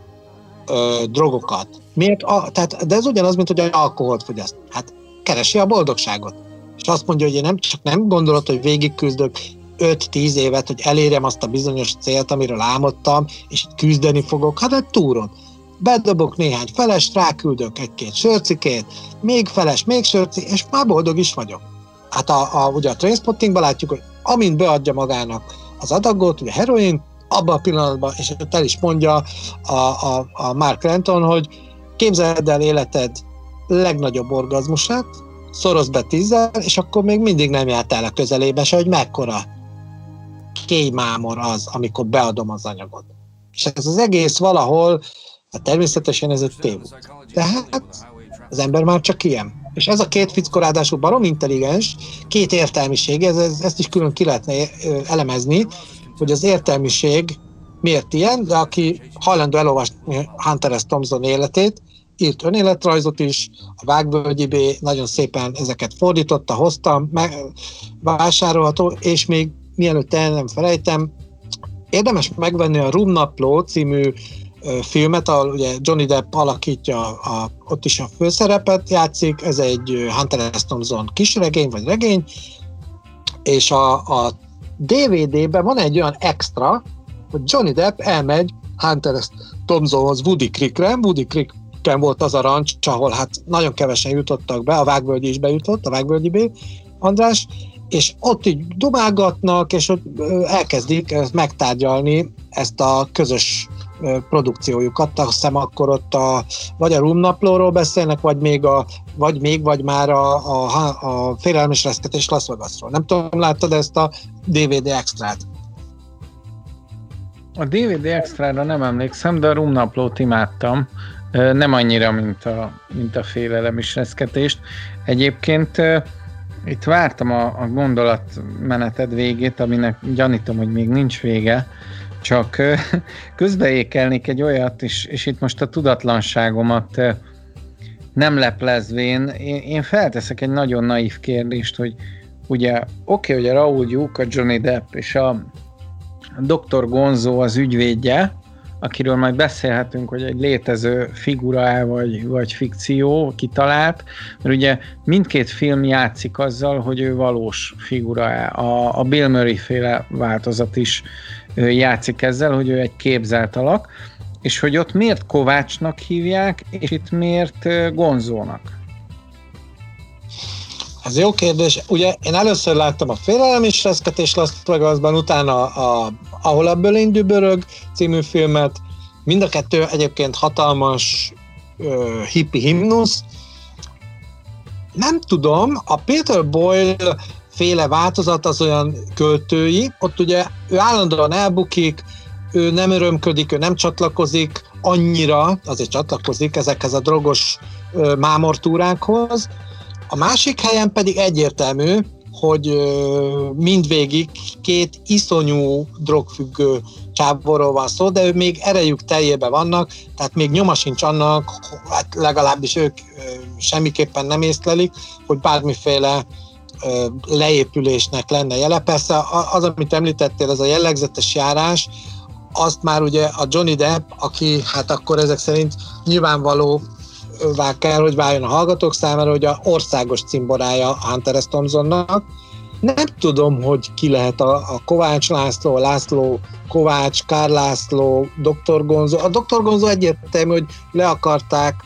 S2: ö, drogokat. Miért? A, tehát, de ez ugyanaz, mint hogy alkoholt fogyaszt. Hát keresi a boldogságot. És azt mondja, hogy én nem csak nem gondolod, hogy végigküzdök 5-10 évet, hogy elérjem azt a bizonyos célt, amiről álmodtam, és küzdeni fogok, hát egy túron. Bedobok néhány felest, ráküldök egy-két sörcikét, még feles, még sörci, és már boldog is vagyok. Hát a, a, ugye a Trainspottingban látjuk, hogy amint beadja magának az adagot, ugye heroin, abban a pillanatban, és el is mondja a, a, a Mark Renton, hogy képzeld el életed legnagyobb orgazmusát, szoroz be tízzel, és akkor még mindig nem járt el a közelébe se, hogy mekkora kéjmámor az, amikor beadom az anyagot. És ez az egész valahol, hát természetesen ez egy tév. Tehát az ember már csak ilyen. És ez a két fickor ráadásul barom intelligens, két értelmiség, ez, ez, ezt is külön ki lehetne elemezni, hogy az értelmiség miért ilyen, de aki hajlandó elolvasni Hunter S. Thompson életét, írt önéletrajzot is, a Vágvölgyi B nagyon szépen ezeket fordította, hoztam, meg, vásárolható, és még mielőtt el nem felejtem, érdemes megvenni a Rumnapló című filmet, ahol ugye Johnny Depp alakítja, a, ott is a főszerepet játszik, ez egy Hunter S. Thompson kisregény, vagy regény, és a, a DVD-ben van egy olyan extra, hogy Johnny Depp elmegy Hunter S. Thompsonhoz Woody Creekre, Woody Creek volt az a rancs, ahol hát nagyon kevesen jutottak be, a Vágvölgyi is bejutott, a Vágvölgyi B, András, és ott így dumálgatnak, és ott elkezdik megtárgyalni ezt a közös produkciójukat. Azt hiszem akkor ott a, vagy a Rumnaplóról beszélnek, vagy még, a, vagy még, vagy már a, a, a Félelmes Reszketés Las Vegasról. Nem tudom, láttad ezt a DVD extrát?
S3: A DVD extrára nem emlékszem, de a Rumnaplót imádtam. Nem annyira, mint a, mint a félelem is reszketést. Egyébként itt vártam a, a gondolatmeneted végét, aminek gyanítom, hogy még nincs vége, csak közbeékelnék egy olyat, és, és itt most a tudatlanságomat nem leplezvén, én, én felteszek egy nagyon naív kérdést, hogy ugye oké, okay, hogy a Raúl Duke, a Johnny Depp és a Dr. Gonzo az ügyvédje, akiről majd beszélhetünk, hogy egy létező figura vagy, vagy fikció kitalált, mert ugye mindkét film játszik azzal, hogy ő valós figura a, a Bill Murray féle változat is játszik ezzel, hogy ő egy képzelt alak, és hogy ott miért Kovácsnak hívják, és itt miért Gonzónak?
S2: Ez jó kérdés. Ugye én először láttam a Félelem és Reszketés Las Vegasban, utána a ahol a Bölény Dübörög című filmet, mind a kettő egyébként hatalmas uh, hippi himnusz. Nem tudom, a Peter Boyle féle változat az olyan költői, ott ugye ő állandóan elbukik, ő nem örömködik, ő nem csatlakozik annyira, azért csatlakozik ezekhez a drogos mámortúrákhoz. A másik helyen pedig egyértelmű, hogy mindvégig két iszonyú drogfüggő csávorról van szó, de ő még erejük teljében vannak, tehát még nyoma sincs annak, hát legalábbis ők semmiképpen nem észlelik, hogy bármiféle leépülésnek lenne jele. Persze az, amit említettél, ez a jellegzetes járás, azt már ugye a Johnny Depp, aki hát akkor ezek szerint nyilvánvaló kell, hogy váljon a hallgatók számára, hogy a országos cimborája Hunter S. Thompsonnak. Nem tudom, hogy ki lehet a, a Kovács László, László Kovács, Kár László, Dr. Gonzo. A Dr. Gonzo egyértelmű, hogy le akarták,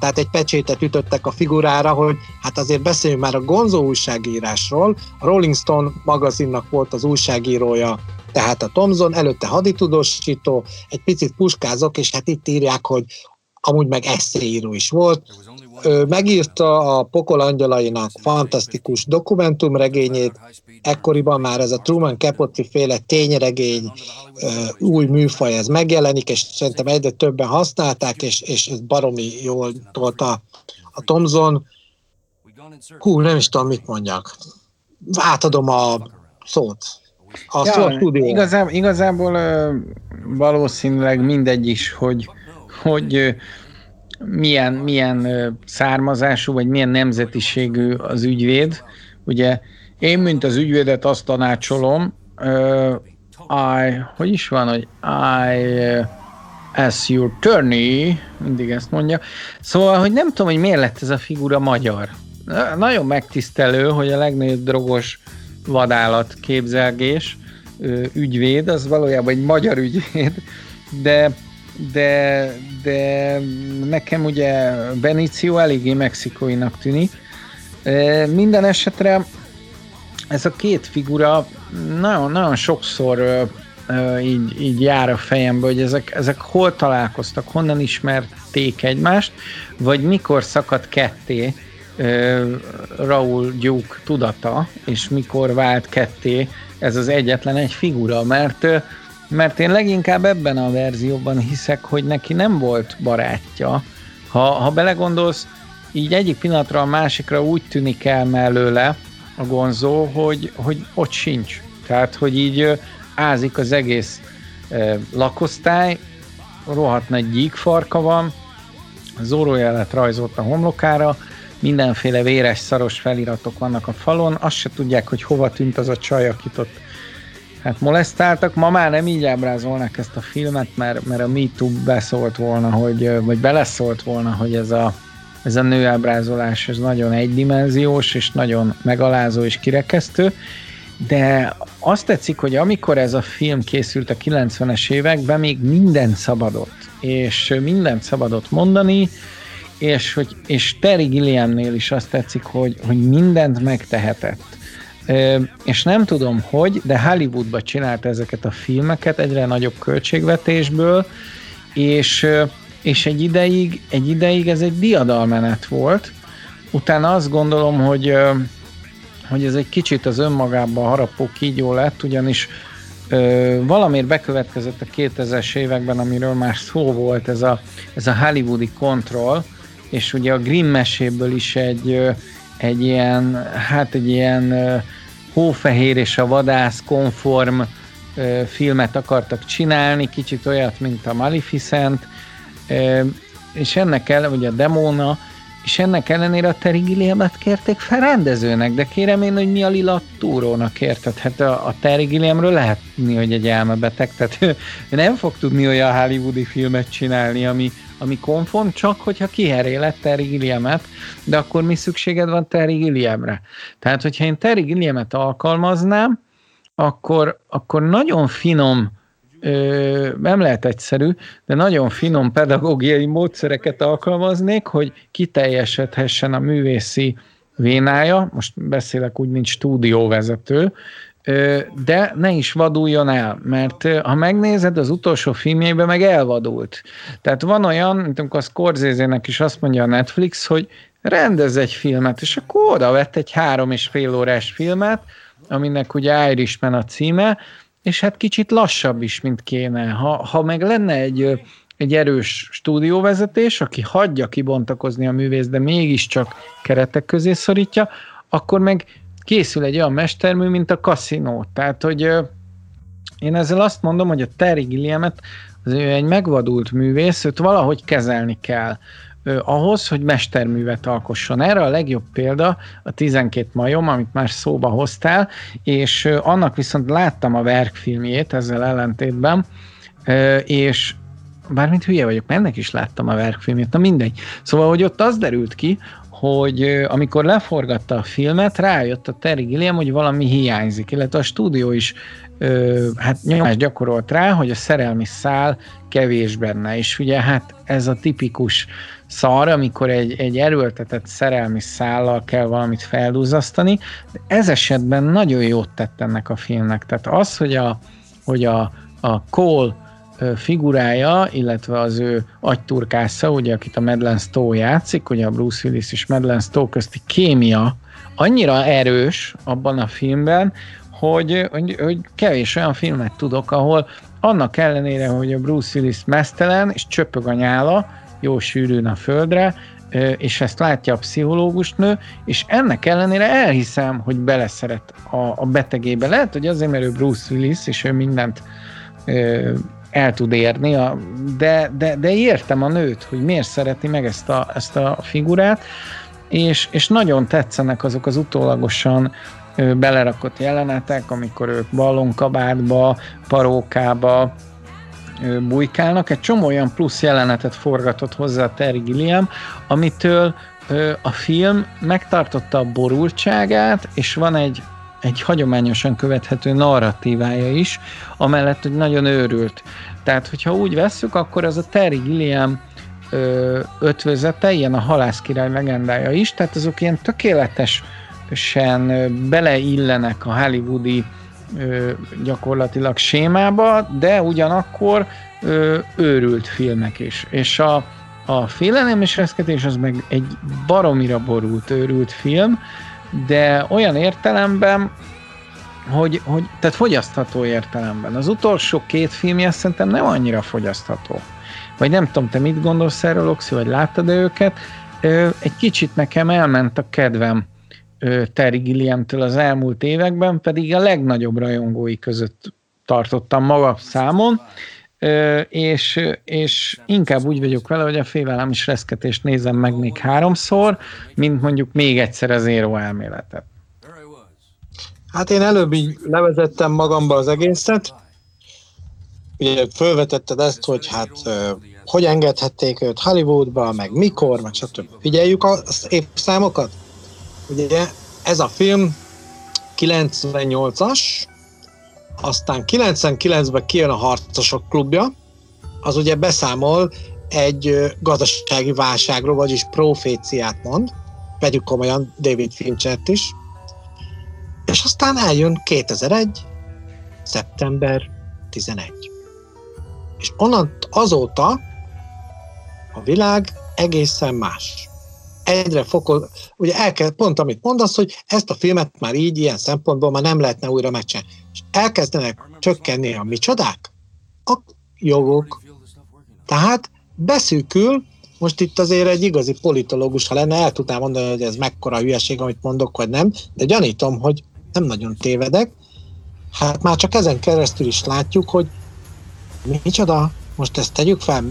S2: tehát egy pecsétet ütöttek a figurára, hogy hát azért beszéljünk már a Gonzo újságírásról. A Rolling Stone magazinnak volt az újságírója, tehát a Thomson, előtte haditudósító, egy picit puskázok, és hát itt írják, hogy amúgy meg eszéíró is volt. ő megírta a Pokol angyalainak fantasztikus dokumentumregényét, ekkoriban már ez a Truman Capote féle tényregény új műfaj, ez megjelenik, és szerintem egyre többen használták, és, és ez baromi jól tolta a Thomson. Hú, nem is tudom, mit mondjak. Átadom a szót.
S3: A ja, szó igazából, igazából valószínűleg mindegy is, hogy, hogy milyen, milyen származású, vagy milyen nemzetiségű az ügyvéd. Ugye én, mint az ügyvédet azt tanácsolom, I, hogy is van, hogy I as your attorney, mindig ezt mondja. Szóval, hogy nem tudom, hogy miért lett ez a figura magyar. Nagyon megtisztelő, hogy a legnagyobb drogos vadállat képzelgés ügyvéd, az valójában egy magyar ügyvéd, de de, de nekem ugye Benicio eléggé mexikóinak tűnik. Minden esetre ez a két figura nagyon, nagyon sokszor így, így jár a fejembe, hogy ezek, ezek hol találkoztak, honnan ismerték egymást, vagy mikor szakadt ketté Raúl Gyúk tudata, és mikor vált ketté ez az egyetlen egy figura, mert mert én leginkább ebben a verzióban hiszek, hogy neki nem volt barátja. Ha, ha belegondolsz, így egyik pillanatra a másikra úgy tűnik el mellőle a gonzó, hogy, hogy ott sincs. Tehát, hogy így ázik az egész e, lakosztály, rohadt nagy gyíkfarka van, zórójelet rajzolt a homlokára, mindenféle véres, szaros feliratok vannak a falon, azt se tudják, hogy hova tűnt az a csaj, akit ott hát molesztáltak. Ma már nem így ábrázolnak ezt a filmet, mert, mert a MeToo beszólt volna, hogy, vagy beleszólt volna, hogy ez a, ez a nőábrázolás ez nagyon egydimenziós, és nagyon megalázó és kirekesztő, de azt tetszik, hogy amikor ez a film készült a 90-es években, még minden szabadott, és mindent szabadott mondani, és, hogy, és Terry Gilliamnél is azt tetszik, hogy, hogy mindent megtehetett és nem tudom hogy, de Hollywoodba csinált ezeket a filmeket egyre nagyobb költségvetésből, és, és egy ideig, egy ideig ez egy diadalmenet volt. Utána azt gondolom, hogy, hogy ez egy kicsit az önmagában harapó kígyó lett, ugyanis valamiért bekövetkezett a 2000-es években, amiről már szó volt, ez a, ez a hollywoodi kontroll, és ugye a Grimm meséből is egy, egy ilyen, hát egy ilyen hófehér és a vadász konform filmet akartak csinálni, kicsit olyat, mint a Maleficent, és ennek ellen, vagy a Demona, és ennek ellenére a Terry Gilliamet kérték fel rendezőnek, de kérem én, hogy mi a Lila Túrónak érted? Hát a, a Terry Gilliamről lehet hogy egy elmebeteg, tehát ő, ő nem fog tudni olyan hollywoodi filmet csinálni, ami, ami konfon, csak hogyha kiherélett Terry Gilliamet, de akkor mi szükséged van Terry Gilliamre? Tehát, hogyha én Terry Gilliamet alkalmaznám, akkor, akkor nagyon finom, ö, nem lehet egyszerű, de nagyon finom pedagógiai módszereket alkalmaznék, hogy kiteljesedhessen a művészi vénája, most beszélek úgy, mint stúdióvezető, de ne is vaduljon el, mert ha megnézed, az utolsó filmjében meg elvadult. Tehát van olyan, mint amikor a scorsese is azt mondja a Netflix, hogy rendez egy filmet, és akkor oda vett egy három és fél órás filmet, aminek ugye Irishman a címe, és hát kicsit lassabb is, mint kéne. Ha, ha meg lenne egy, egy erős stúdióvezetés, aki hagyja kibontakozni a művész, de mégiscsak keretek közé szorítja, akkor meg készül egy olyan mestermű, mint a kaszinó. Tehát, hogy én ezzel azt mondom, hogy a Terry Gilliamet az ő egy megvadult művész, őt valahogy kezelni kell ahhoz, hogy mesterművet alkosson. Erre a legjobb példa a 12 majom, amit már szóba hoztál, és annak viszont láttam a verkfilmjét ezzel ellentétben, és bármint hülye vagyok, mert ennek is láttam a verkfilmjét, na mindegy. Szóval, hogy ott az derült ki, hogy amikor leforgatta a filmet, rájött a Terry Gilliam, hogy valami hiányzik, illetve a stúdió is ö, hát nyomást gyakorolt rá, hogy a szerelmi szál kevés benne, és ugye hát ez a tipikus szar, amikor egy, egy erőltetett szerelmi szállal kell valamit feldúzasztani, de ez esetben nagyon jót tett ennek a filmnek. Tehát az, hogy a, hogy a, a Cole figurája, illetve az ő agyturkásza, ugye, akit a Madeleine Stowe játszik, ugye a Bruce Willis és Madeleine Stowe közti kémia annyira erős abban a filmben, hogy, hogy, hogy kevés olyan filmet tudok, ahol annak ellenére, hogy a Bruce Willis mesztelen, és csöpög a nyála, jó sűrűn a földre, és ezt látja a pszichológus nő, és ennek ellenére elhiszem, hogy beleszeret a, a betegébe. Lehet, hogy azért, mert ő Bruce Willis, és ő mindent el tud érni, a, de, de, de értem a nőt, hogy miért szereti meg ezt a, ezt a figurát, és, és nagyon tetszenek azok az utólagosan belerakott jelenetek, amikor ők ballonkabátba, parókába bujkálnak. Egy csomó olyan plusz jelenetet forgatott hozzá Terry Gilliam, amitől a film megtartotta a borultságát, és van egy egy hagyományosan követhető narratívája is, amellett, hogy nagyon őrült. Tehát, hogyha úgy vesszük, akkor az a Terry Gilliam ötvözete, ilyen a halászkirály legendája is, tehát azok ilyen tökéletesen beleillenek a hollywoodi ö, gyakorlatilag sémába, de ugyanakkor ö, őrült filmek is. És a, a félelem és reszketés az meg egy baromira borult, őrült film, de olyan értelemben, hogy, hogy, tehát fogyasztható értelemben. Az utolsó két filmje szerintem nem annyira fogyasztható. Vagy nem tudom, te mit gondolsz erről, Oxi, vagy láttad őket? Egy kicsit nekem elment a kedvem Terry Gilliam-től az elmúlt években, pedig a legnagyobb rajongói között tartottam maga számon, és, és inkább úgy vagyok vele, hogy a félelem és reszketést nézem meg még háromszor, mint mondjuk még egyszer az éró elméletet.
S2: Hát én előbb így levezettem magamba az egészet, ugye felvetetted ezt, hogy hát hogy engedhették őt Hollywoodba, meg mikor, meg stb. Figyeljük az évszámokat. Ugye ez a film 98-as, aztán 99-ben kijön a Harcosok klubja, az ugye beszámol egy gazdasági válságról, vagyis proféciát mond, vegyük komolyan David Finchert is, és aztán eljön 2001. szeptember 11. És onnan azóta a világ egészen más egyre fokol, ugye el kell, pont amit mondasz, hogy ezt a filmet már így, ilyen szempontból már nem lehetne újra megcsinálni. Elkezdenek csökkenni a micsodák, a jogok. Tehát beszűkül, most itt azért egy igazi politológus, ha lenne, el tudnám mondani, hogy ez mekkora hülyeség, amit mondok, vagy nem, de gyanítom, hogy nem nagyon tévedek. Hát már csak ezen keresztül is látjuk, hogy micsoda, most ezt tegyük fel,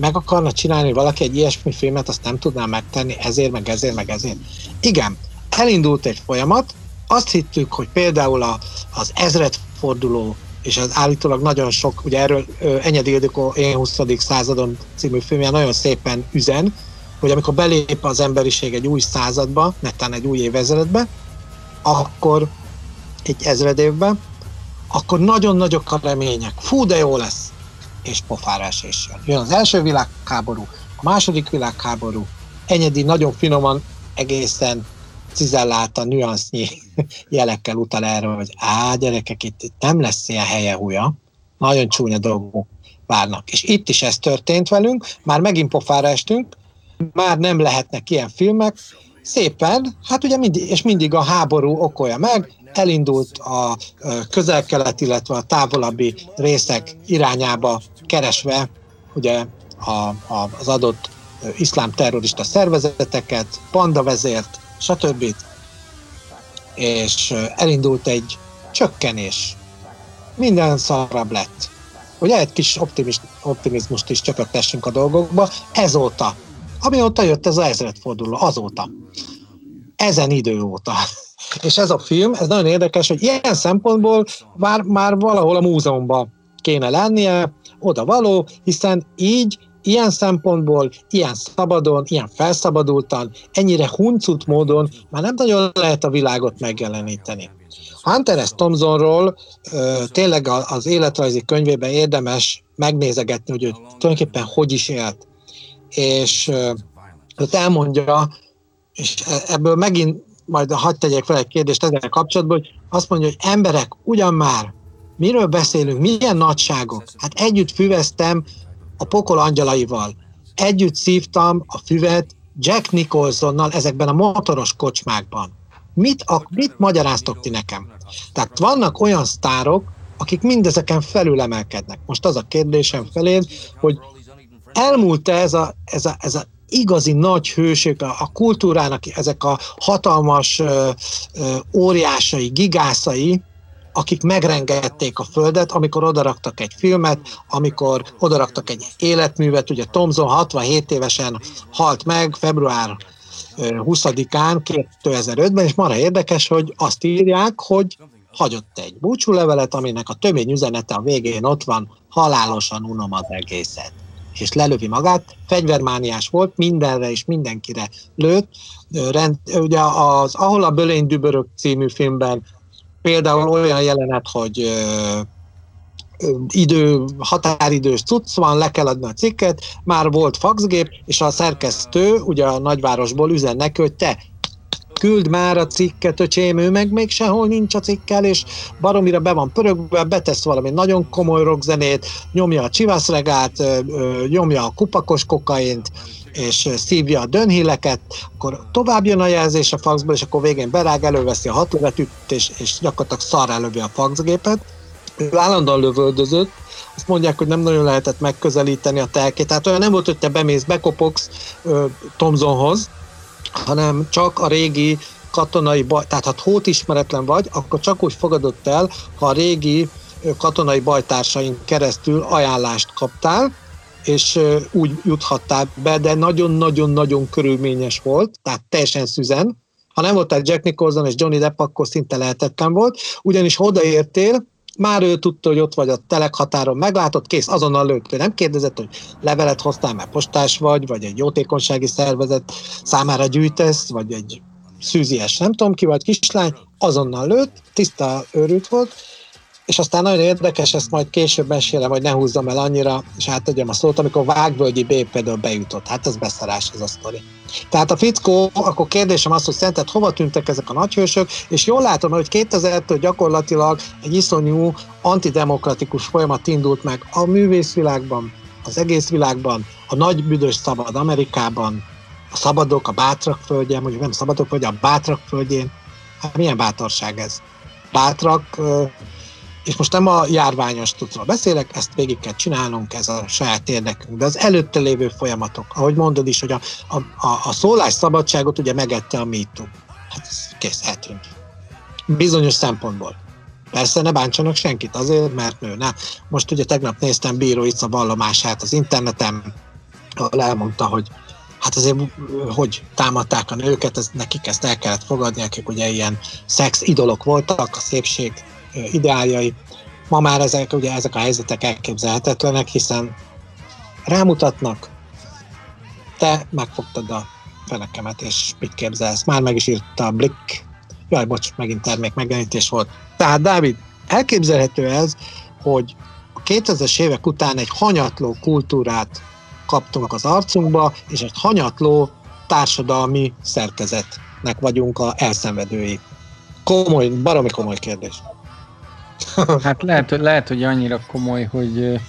S2: meg akarna csinálni valaki egy ilyesmi filmet, azt nem tudná megtenni ezért, meg ezért, meg ezért. Igen, elindult egy folyamat, azt hittük, hogy például a, az ezredforduló, és az állítólag nagyon sok, ugye erről Enyedi Ildikó Én 20. századon című filmje nagyon szépen üzen, hogy amikor belép az emberiség egy új századba, netán egy új évezredbe, akkor egy ezredévben, akkor nagyon nagyok a remények. Fú, de jó lesz! és pofárás is jön. Jön az első világháború, a második világháború, Enyedi nagyon finoman, egészen cizellálta, nüansznyi jelekkel utal erről, hogy á, gyerekek, itt, itt nem lesz ilyen helye húja, nagyon csúnya dolgok várnak. És itt is ez történt velünk, már megint pofára estünk, már nem lehetnek ilyen filmek, szépen, hát ugye mindig, és mindig a háború okolja meg, elindult a közel-kelet, illetve a távolabbi részek irányába keresve ugye a, a, az adott iszlám terrorista szervezeteket, panda vezért, stb. És elindult egy csökkenés. Minden szarabb lett. Ugye egy kis optimizmust is csöpögtessünk a dolgokba. Ezóta, amióta jött ez az ezredforduló, azóta. Ezen idő óta. És ez a film, ez nagyon érdekes, hogy ilyen szempontból már, már valahol a múzeumban kéne lennie, oda való, hiszen így ilyen szempontból, ilyen szabadon, ilyen felszabadultan, ennyire huncut módon már nem nagyon lehet a világot megjeleníteni. Hunter S. Thompsonról tényleg az életrajzi könyvében érdemes megnézegetni, hogy ő tulajdonképpen hogy is élt. És ö, ott elmondja, és e, ebből megint majd hagyd tegyek fel egy kérdést ezzel kapcsolatban, hogy azt mondja, hogy emberek, ugyan már miről beszélünk, milyen nagyságok? Hát együtt füveztem a pokol angyalaival, együtt szívtam a füvet Jack Nicholsonnal ezekben a motoros kocsmákban. Mit, a, mit magyaráztok ti nekem? Tehát vannak olyan sztárok, akik mindezeken felülemelkednek. Most az a kérdésem feléd, hogy elmúlt-e ez a, ez a, ez a igazi nagy hősök, a, kultúrának ezek a hatalmas ö, óriásai, gigászai, akik megrengették a Földet, amikor odaraktak egy filmet, amikor odaraktak egy életművet, ugye Thomson 67 évesen halt meg, február 20-án 2005-ben, és marha érdekes, hogy azt írják, hogy hagyott egy búcsúlevelet, aminek a tömény üzenete a végén ott van, halálosan unom az egészet és lelövi magát. Fegyvermániás volt, mindenre és mindenkire lőtt. Rend, ugye az Ahol a Bölény dübörök című filmben például olyan jelenet, hogy idő, határidős cucc van, le kell adni a cikket, már volt faxgép, és a szerkesztő, ugye a nagyvárosból üzen neki, hogy te küld már a cikket, öcsém, ő meg még sehol nincs a cikkel, és baromira be van pörögve, betesz valami nagyon komoly rockzenét, nyomja a csivászregát, nyomja a kupakos kokaint, és szívja a dönhilleket, akkor tovább jön a jelzés a faxból, és akkor végén berág, előveszi a hatóvetűt, és, és gyakorlatilag szar elővi a faxgépet. Ő állandóan lövöldözött, azt mondják, hogy nem nagyon lehetett megközelíteni a telkét. Tehát olyan nem volt, hogy te bemész, bekopogsz Tomzonhoz, hanem csak a régi katonai baj, tehát ha hót ismeretlen vagy, akkor csak úgy fogadott el, ha a régi katonai bajtársaink keresztül ajánlást kaptál, és úgy juthattál be, de nagyon-nagyon-nagyon körülményes volt, tehát teljesen szüzen. Ha nem voltál Jack Nicholson és Johnny Depp, akkor szinte lehetetlen volt, ugyanis odaértél, már ő tudta, hogy ott vagy a telekhatáron, meglátott, kész, azonnal lőtt. Nem kérdezett, hogy levelet hoztál, mert postás vagy, vagy egy jótékonysági szervezet számára gyűjtesz, vagy egy szűzies, nem tudom ki, vagy kislány, azonnal lőtt, tiszta őrült volt, és aztán nagyon érdekes, ezt majd később mesélem, hogy ne húzzam el annyira, és átadjam a szót, amikor Vágvölgyi B például bejutott. Hát ez beszarás ez a sztori. Tehát a fickó, akkor kérdésem az, hogy szerinted hova tűntek ezek a nagyhősök, és jól látom, hogy 2000-től gyakorlatilag egy iszonyú antidemokratikus folyamat indult meg a művészvilágban, az egész világban, a nagy büdös szabad Amerikában, a szabadok, a bátrak földjén, mondjuk nem szabadok, vagy a bátrak földjén. Hát milyen bátorság ez? Bátrak és most nem a járványos tudról beszélek, ezt végig kell csinálnunk, ez a saját érdekünk. De az előtte lévő folyamatok, ahogy mondod is, hogy a, a, a, a szólásszabadságot ugye megette a MeToo. Hát ez kész, eltűnt. Bizonyos szempontból. Persze ne bántsanak senkit azért, mert nő. Ne. Most ugye tegnap néztem Bíró Ica vallomását az interneten, ahol elmondta, hogy hát azért hogy támadták a nőket, ez, nekik ezt el kellett fogadni, akik ugye ilyen szex idolok voltak, a szépség ideáljai. Ma már ezek, ugye ezek a helyzetek elképzelhetetlenek, hiszen rámutatnak, te megfogtad a fenekemet, és mit képzelsz? Már meg is írta a Blick. Jaj, bocs, megint termék megjelenítés volt. Tehát, Dávid, elképzelhető ez, hogy a 2000-es évek után egy hanyatló kultúrát kaptunk az arcunkba, és egy hanyatló társadalmi szerkezetnek vagyunk a elszenvedői. Komoly, baromi komoly kérdés.
S3: Hát lehet, lehet, hogy annyira komoly, hogy,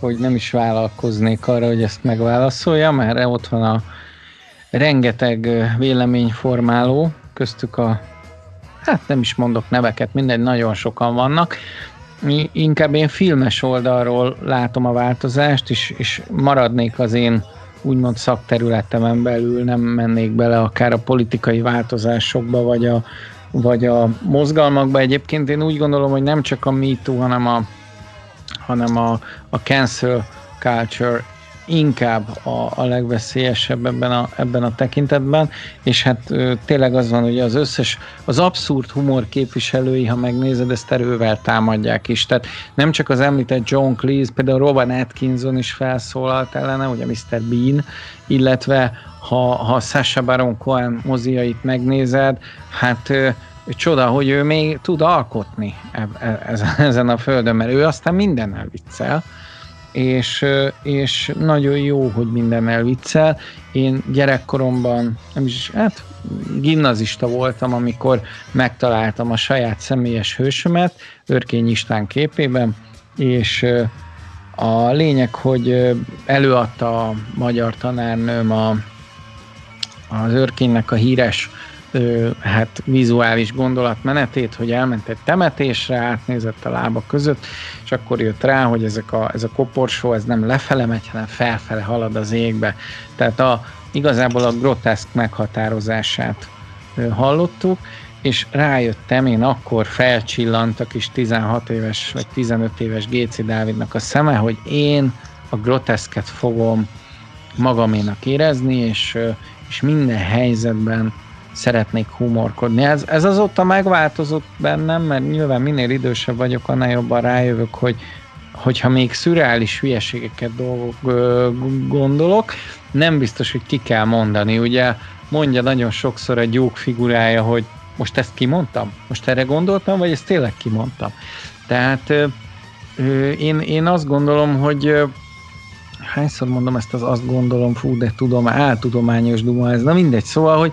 S3: hogy nem is vállalkoznék arra, hogy ezt megválaszolja, mert ott van a rengeteg véleményformáló, köztük a, hát nem is mondok neveket, mindegy, nagyon sokan vannak. Inkább én filmes oldalról látom a változást, és, és maradnék az én úgymond szakterületemen belül, nem mennék bele akár a politikai változásokba, vagy a, vagy a mozgalmakban. Egyébként én úgy gondolom, hogy nem csak a MeToo, hanem a, hanem a, a cancel culture inkább a, a legveszélyesebb ebben a, ebben a tekintetben, és hát tényleg az van, hogy az összes, az abszurd humor képviselői, ha megnézed, ezt erővel támadják is. Tehát nem csak az említett John Cleese, például Robin Atkinson is felszólalt ellene, ugye Mr. Bean, illetve ha, ha Sasha Baron Cohen moziait megnézed, hát csoda, hogy ő még tud alkotni e, e, ezen a földön, mert ő aztán mindennel viccel, és, és nagyon jó, hogy minden elviccel. Én gyerekkoromban, nem is, hát gimnazista voltam, amikor megtaláltam a saját személyes hősömet, Örkény István képében, és a lényeg, hogy előadta a magyar tanárnőm a, az Örkénynek a híres hát vizuális gondolatmenetét, hogy elment egy temetésre, átnézett a lába között, és akkor jött rá, hogy ezek a, ez a koporsó, ez nem lefele megy, hanem felfele halad az égbe. Tehát a, igazából a groteszk meghatározását hallottuk, és rájöttem, én akkor felcsillant a kis 16 éves vagy 15 éves Géci Dávidnak a szeme, hogy én a groteszket fogom magaménak érezni, és, és minden helyzetben szeretnék humorkodni. Ez, ez azóta megváltozott bennem, mert nyilván minél idősebb vagyok, annál jobban rájövök, hogy hogyha még szürreális hülyeségeket dolgok, gondolok, nem biztos, hogy ki kell mondani. Ugye mondja nagyon sokszor a gyók figurája, hogy most ezt kimondtam? Most erre gondoltam, vagy ezt tényleg kimondtam? Tehát én, én azt gondolom, hogy hányszor mondom ezt az azt gondolom, fú, de tudom, áltudományos duma ez, na mindegy, szóval, hogy,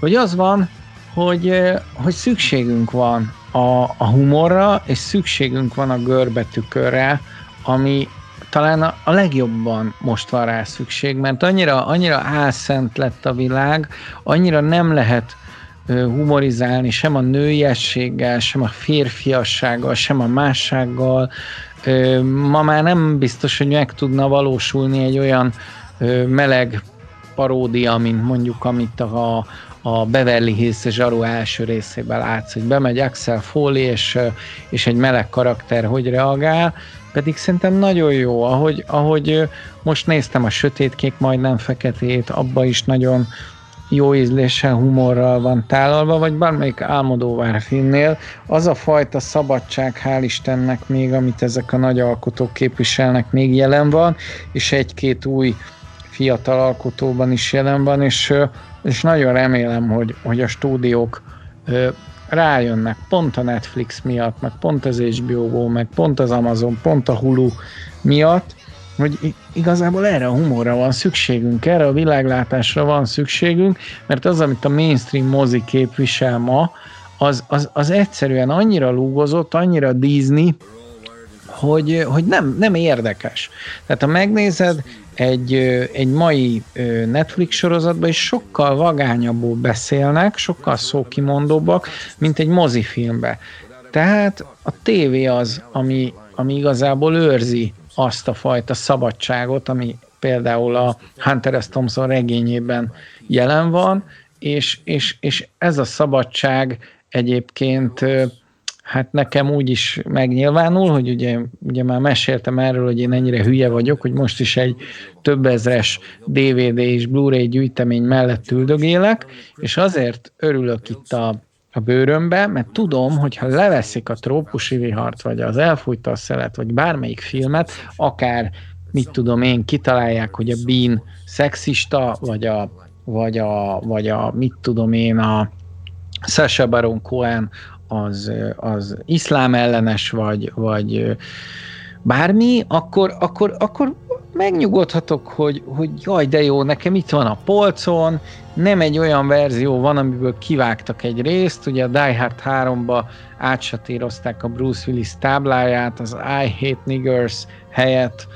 S3: hogy az van, hogy, hogy szükségünk van a, a humorra, és szükségünk van a görbetükörre, ami talán a, a legjobban most van rá szükség, mert annyira, annyira álszent lett a világ, annyira nem lehet humorizálni sem a nőiességgel, sem a férfiassággal, sem a mássággal. Ma már nem biztos, hogy meg tudna valósulni egy olyan meleg paródia, mint mondjuk, amit a, a Beverly Hills Zsaru első részében látsz, hogy bemegy Axel Foley, és, és egy meleg karakter hogy reagál, pedig szerintem nagyon jó, ahogy, ahogy most néztem a sötétkék, majdnem feketét, abba is nagyon jó ízléssel, humorral van tálalva, vagy bármelyik álmodóvár filmnél, az a fajta szabadság, hál' Istennek még, amit ezek a nagy alkotók képviselnek, még jelen van, és egy-két új fiatal alkotóban is jelen van, és, és nagyon remélem, hogy, hogy a stúdiók rájönnek pont a Netflix miatt, meg pont az HBO, meg pont az Amazon, pont a Hulu miatt, hogy igazából erre a humorra van szükségünk, erre a világlátásra van szükségünk, mert az, amit a mainstream mozi képvisel ma, az, az, az egyszerűen annyira lúgozott, annyira Disney, hogy, hogy nem, nem érdekes. Tehát ha megnézed, egy, egy mai Netflix sorozatban is sokkal vagányabbul beszélnek, sokkal szókimondóbbak, mint egy mozifilmbe. Tehát a tévé az, ami, ami igazából őrzi azt a fajta szabadságot, ami például a Hunter S. Thompson regényében jelen van, és, és, és ez a szabadság egyébként hát nekem úgy is megnyilvánul, hogy ugye, ugye már meséltem erről, hogy én ennyire hülye vagyok, hogy most is egy több ezres DVD és Blu-ray gyűjtemény mellett üldögélek, és azért örülök itt a, a bőrömbe, mert tudom, hogy ha leveszik a trópusi vihart, vagy az elfújta a szelet, vagy bármelyik filmet, akár mit tudom én, kitalálják, hogy a Bean szexista, vagy a, vagy a, vagy a mit tudom én, a Sasha Baron Cohen az, az iszlám ellenes, vagy, vagy bármi, akkor, akkor, akkor megnyugodhatok, hogy, hogy jaj, de jó, nekem itt van a polcon, nem egy olyan verzió van, amiből kivágtak egy részt, ugye a Die Hard 3-ba átsatírozták a Bruce Willis tábláját, az I Hate Niggers helyett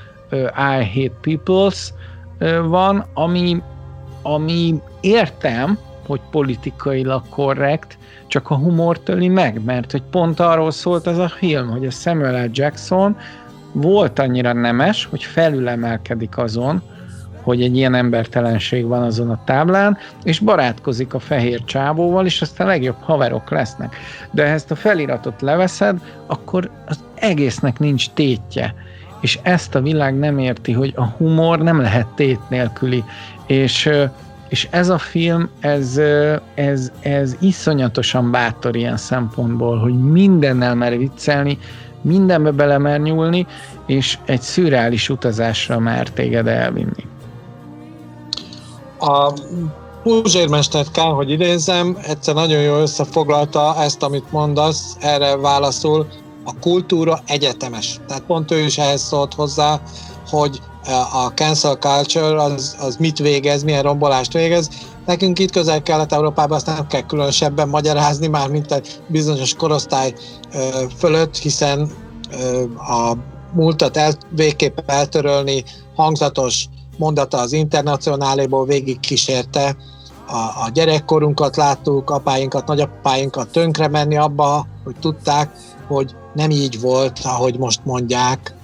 S3: I Hate Peoples van, ami, ami értem, hogy politikailag korrekt, csak a humor töli meg, mert hogy pont arról szólt ez a film, hogy a Samuel L. Jackson volt annyira nemes, hogy felülemelkedik azon, hogy egy ilyen embertelenség van azon a táblán, és barátkozik a fehér csávóval, és aztán legjobb haverok lesznek. De ha ezt a feliratot leveszed, akkor az egésznek nincs tétje. És ezt a világ nem érti, hogy a humor nem lehet tét nélküli. És és ez a film, ez, ez, ez iszonyatosan bátor ilyen szempontból, hogy mindennel mer viccelni, mindenbe belemer nyúlni, és egy szürreális utazásra már téged elvinni.
S2: A Puzsérmestert kell, hogy idézem, egyszer nagyon jól összefoglalta ezt, amit mondasz, erre válaszul, a kultúra egyetemes. Tehát pont ő is ehhez szólt hozzá, hogy a cancel culture az, az mit végez, milyen rombolást végez. Nekünk itt közel-kelet-európában azt nem kell különösebben magyarázni már, mint egy bizonyos korosztály fölött, hiszen a múltat el, végképp eltörölni hangzatos mondata az internacionáléból végig kísérte, a, a gyerekkorunkat láttuk, apáinkat, nagyapáinkat tönkre menni abba, hogy tudták, hogy nem így volt, ahogy most mondják,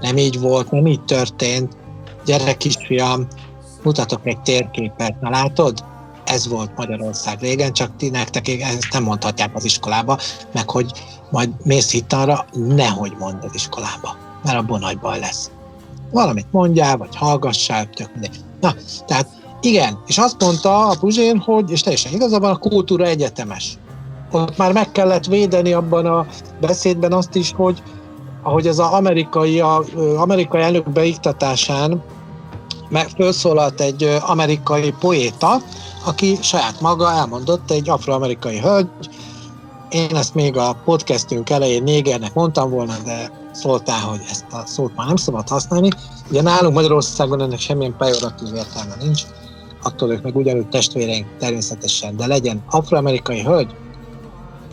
S2: nem így volt, nem így történt. Gyere kisfiam, mutatok egy térképet, na látod? Ez volt Magyarország régen, csak ti nektek ezt nem mondhatják az iskolába, meg hogy majd mész itt arra, nehogy mondd az iskolába, mert abból nagy baj lesz. Valamit mondjál, vagy hallgassál, tök mindegy. Na, tehát igen, és azt mondta a Puzsén, hogy, és teljesen igazabban a kultúra egyetemes. Ott már meg kellett védeni abban a beszédben azt is, hogy ahogy ez az amerikai, a, amerikai elnök beiktatásán meg felszólalt egy amerikai poéta, aki saját maga elmondott, egy afroamerikai hölgy, én ezt még a podcastünk elején négernek mondtam volna, de szóltál, hogy ezt a szót már nem szabad használni. Ugye nálunk Magyarországon ennek semmilyen pejoratív értelme nincs, attól ők meg ugyanúgy testvéreink természetesen, de legyen afroamerikai hölgy,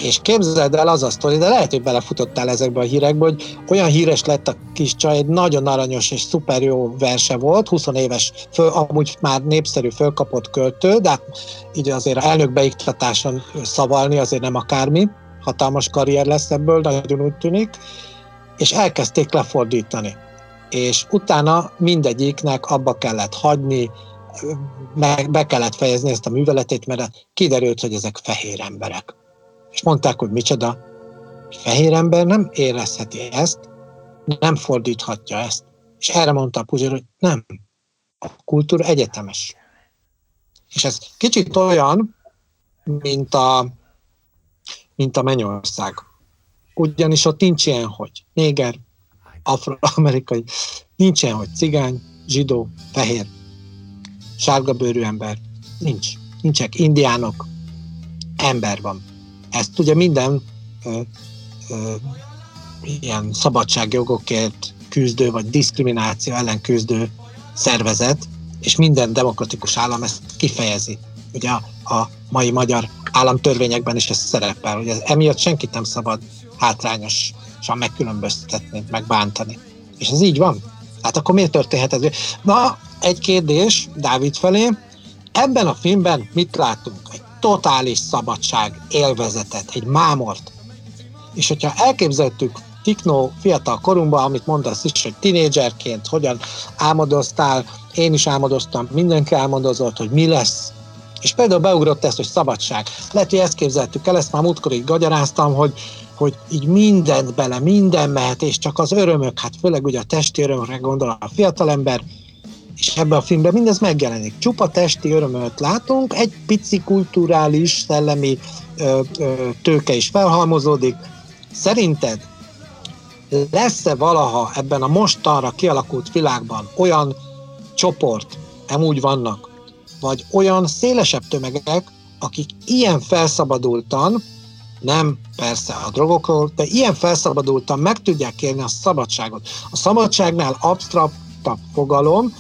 S2: és képzeld el az a sztori, de lehet, hogy belefutottál ezekbe a hírekbe, hogy olyan híres lett a kis csaj, egy nagyon aranyos és szuper jó verse volt, 20 éves, föl, amúgy már népszerű fölkapott költő, de hát így azért elnökbeiktatáson szavalni azért nem akármi, hatalmas karrier lesz ebből, nagyon úgy tűnik, és elkezdték lefordítani. És utána mindegyiknek abba kellett hagyni, meg be kellett fejezni ezt a műveletét, mert kiderült, hogy ezek fehér emberek és mondták, hogy micsoda, fehér ember nem érezheti ezt, nem fordíthatja ezt. És erre mondta a Puzsér, hogy nem, a kultúra egyetemes. És ez kicsit olyan, mint a, mint a Mennyország. Ugyanis ott nincs ilyen, hogy néger, afroamerikai, nincs ilyen, hogy cigány, zsidó, fehér, sárga bőrű ember. Nincs. Nincsenek indiánok. Ember van. Ezt ugye minden ö, ö, ilyen szabadságjogokért küzdő, vagy diszkrimináció ellen küzdő szervezet, és minden demokratikus állam ezt kifejezi. Ugye a, a mai magyar államtörvényekben is ez szerepel, hogy ez, emiatt senkit nem szabad hátrányosan megkülönböztetni, megbántani. És ez így van. Hát akkor miért történhet ez? Na, egy kérdés Dávid felé. Ebben a filmben mit látunk? Egy totális szabadság élvezetet, egy mámort. És hogyha elképzeltük Tiknó fiatal korunkban, amit mondasz is, hogy tinédzserként hogyan álmodoztál, én is álmodoztam, mindenki álmodozott, hogy mi lesz. És például beugrott ezt, hogy szabadság. Lehet, hogy ezt képzeltük el, ezt már múltkor így gagyaráztam, hogy, hogy így mindent bele, minden mehet, és csak az örömök, hát főleg ugye a testi örömökre gondol a fiatalember, és ebben a filmben mindez megjelenik. Csupa testi örömöt látunk, egy pici kulturális, szellemi ö, ö, tőke is felhalmozódik. Szerinted lesz-e valaha ebben a mostanra kialakult világban olyan csoport, nem úgy vannak, vagy olyan szélesebb tömegek, akik ilyen felszabadultan, nem persze a drogokról, de ilyen felszabadultan meg tudják élni a szabadságot. A szabadságnál absztraktabb fogalom,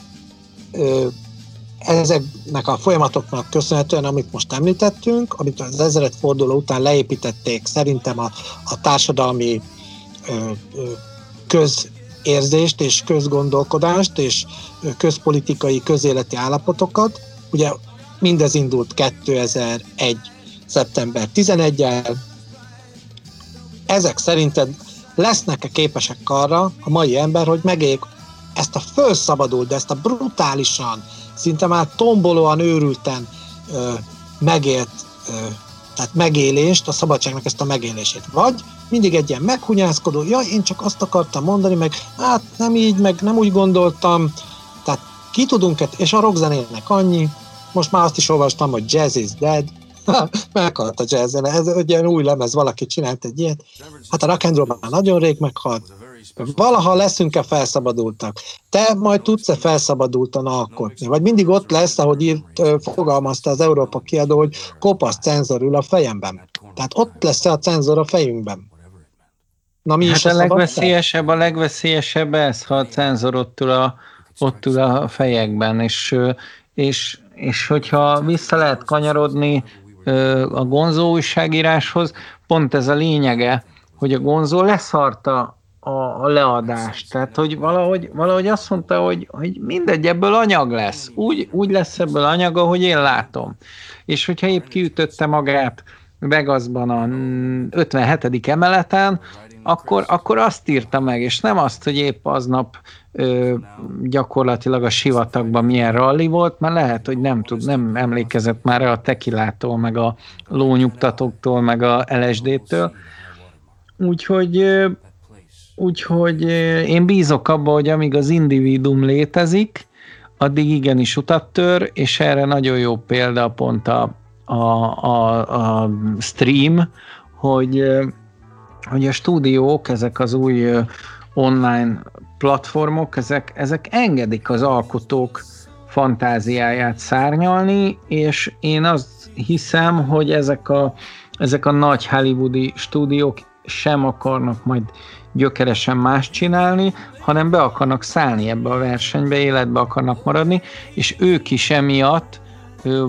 S2: ezeknek a folyamatoknak köszönhetően, amit most említettünk, amit az ezeret forduló után leépítették szerintem a, a társadalmi ö, ö, közérzést és közgondolkodást és közpolitikai, közéleti állapotokat. Ugye mindez indult 2001. szeptember 11-el. Ezek szerinted lesznek-e képesek arra a mai ember, hogy megéljék ezt a felszabadult, de ezt a brutálisan, szinte már tombolóan, őrülten ö, megélt, ö, tehát megélést, a szabadságnak ezt a megélését. Vagy mindig egy ilyen meghunyászkodó, ja, én csak azt akartam mondani, meg hát nem így, meg nem úgy gondoltam, tehát ki tudunk, és a rockzenének annyi, most már azt is olvastam, hogy jazz is dead, meghalt a jazz ez egy ilyen új lemez, valaki csinált egy ilyet. Hát a rock and roll már nagyon rég meghalt, Valaha leszünk-e felszabadultak? Te majd tudsz-e felszabadultan alkotni? Vagy mindig ott lesz, ahogy írt, fogalmazta az Európa kiadó, hogy kopasz cenzor ül a fejemben. Tehát ott lesz-e a cenzor a fejünkben? Na mi
S3: hát
S2: is
S3: a,
S2: a
S3: legveszélyesebb, a legveszélyesebb ez, ha a cenzor ott ül a, ott ül a fejekben, és, és, és hogyha vissza lehet kanyarodni a gonzó újságíráshoz, pont ez a lényege, hogy a gonzó leszarta a, a leadást. Tehát, hogy valahogy, valahogy azt mondta, hogy, hogy mindegy, ebből anyag lesz. Úgy, úgy lesz ebből anyag, ahogy én látom. És hogyha épp kiütötte magát Vegasban a 57. emeleten, akkor, akkor azt írta meg, és nem azt, hogy épp aznap ö, gyakorlatilag a sivatagban milyen ralli volt, mert lehet, hogy nem tud, nem emlékezett már a tekilától, meg a lónyugtatóktól, meg a LSD-től. Úgyhogy Úgyhogy én bízok abba, hogy amíg az individuum létezik, addig igenis utat tör, és erre nagyon jó példa pont a, a, a, a stream, hogy, hogy a stúdiók, ezek az új online platformok, ezek, ezek engedik az alkotók fantáziáját szárnyalni, és én azt hiszem, hogy ezek a, ezek a nagy hollywoodi stúdiók sem akarnak majd gyökeresen más csinálni, hanem be akarnak szállni ebbe a versenybe, életbe akarnak maradni, és ők is emiatt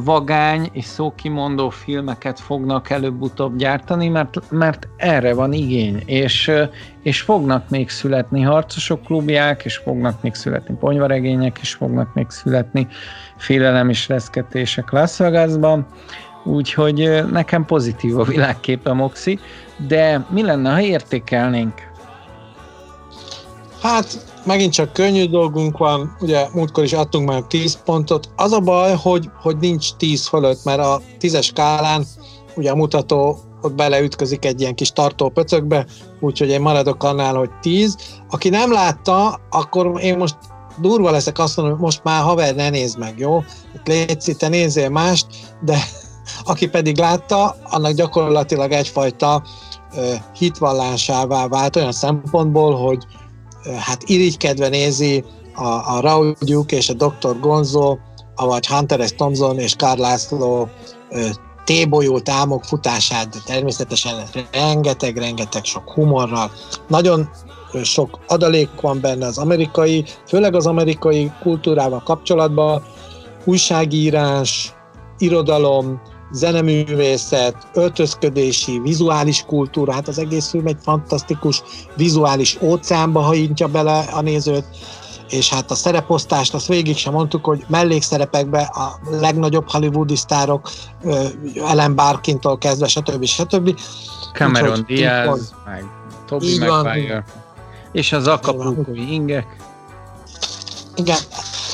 S3: vagány és szókimondó filmeket fognak előbb-utóbb gyártani, mert, mert erre van igény, és, és fognak még születni harcosok klubják, és fognak még születni ponyvaregények, és fognak még születni félelem és reszketések Las Vegasban, úgyhogy nekem pozitív a világképe Moxi, de mi lenne, ha értékelnénk
S2: Hát megint csak könnyű dolgunk van, ugye múltkor is adtunk már 10 pontot. Az a baj, hogy, hogy nincs 10 fölött, mert a 10-es skálán ugye a mutató ott beleütközik egy ilyen kis tartó pöcökbe, úgyhogy én maradok annál, hogy 10. Aki nem látta, akkor én most durva leszek azt mondom, hogy most már haver, ne nézd meg, jó? Légy te nézzél mást, de aki pedig látta, annak gyakorlatilag egyfajta hitvallásává vált olyan szempontból, hogy, hát irigykedve nézi a, a Raúl Duke és a Dr. Gonzo, vagy Hunter S. Thompson és Karl László T-bolyó támok futását, de természetesen rengeteg-rengeteg sok humorral. Nagyon sok adalék van benne az amerikai, főleg az amerikai kultúrával kapcsolatban, újságírás, irodalom, zeneművészet, öltözködési, vizuális kultúra, hát az egész film egy fantasztikus vizuális óceánba hajintja bele a nézőt, és hát a szereposztást, azt végig sem mondtuk, hogy mellékszerepekbe a legnagyobb hollywoodi sztárok, Ellen Barkintól kezdve, stb. stb.
S3: Cameron Úgyhogy Diaz, meg Toby Maguire, és az akapulkói ingek.
S2: Igen,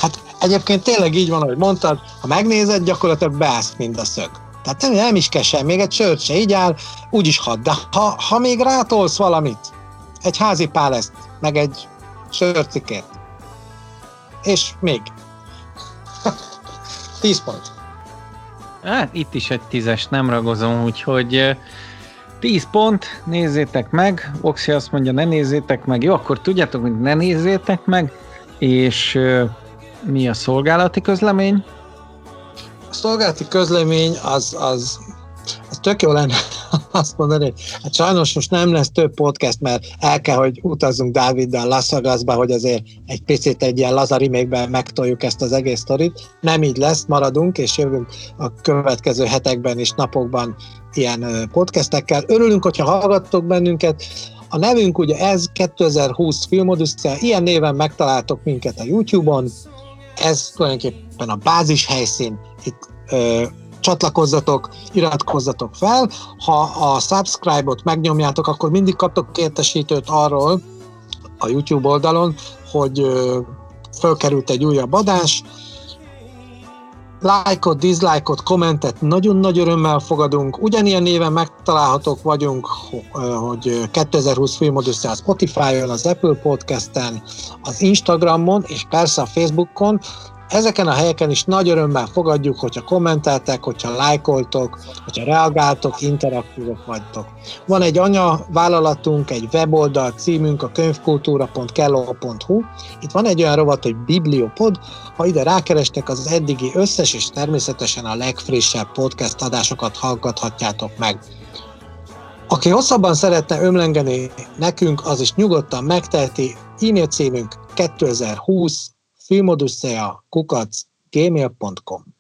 S2: hát egyébként tényleg így van, ahogy mondtad, ha megnézed, gyakorlatilag beállsz mind a szög. Tehát nem, nem is kell sem, még egy sört se így áll, úgyis hadd. De ha, ha még rátolsz valamit, egy házi páleszt, meg egy sörcikét, és még. Tíz pont.
S3: Hát itt is egy tízes, nem ragozom, úgyhogy 10 pont, nézzétek meg, Oxi azt mondja, ne nézzétek meg, jó, akkor tudjátok, hogy ne nézzétek meg, és mi a szolgálati közlemény?
S2: A szolgálati közlemény az, az, az tök jó lenne azt mondani, hogy hát sajnos most nem lesz több podcast, mert el kell, hogy utazzunk Dáviddal Las hogy azért egy picit egy ilyen lazarimékben megtoljuk ezt az egész sztorit. Nem így lesz, maradunk, és jövünk a következő hetekben és napokban ilyen podcastekkel. Örülünk, hogyha hallgattok bennünket. A nevünk ugye ez 2020 Filmodusszia, ilyen néven megtaláltok minket a YouTube-on, ez tulajdonképpen a bázis helyszín, itt ö, csatlakozzatok, iratkozzatok fel. Ha a subscribe-ot megnyomjátok, akkor mindig kaptok értesítőt arról a YouTube oldalon, hogy ö, fölkerült egy újabb adás. Lájkot, diszlájkot, kommentet nagyon nagy örömmel fogadunk. Ugyanilyen néven megtalálhatók vagyunk, hogy 2020 Filmoduszi a Spotify-on, az Apple Podcast-en, az Instagramon, és persze a Facebookon. Ezeken a helyeken is nagy örömmel fogadjuk, hogyha kommenteltek, hogyha lájkoltok, hogyha reagáltok, interaktívok vagytok. Van egy anya vállalatunk, egy weboldal címünk, a könyvkultúra.kello.hu. Itt van egy olyan rovat, hogy Bibliopod. Ha ide rákerestek, az, eddigi összes és természetesen a legfrissebb podcast adásokat hallgathatjátok meg. Aki hosszabban szeretne ömlengeni nekünk, az is nyugodtan megteheti. E-mail címünk 2020 filmodusszea kukac gmail.com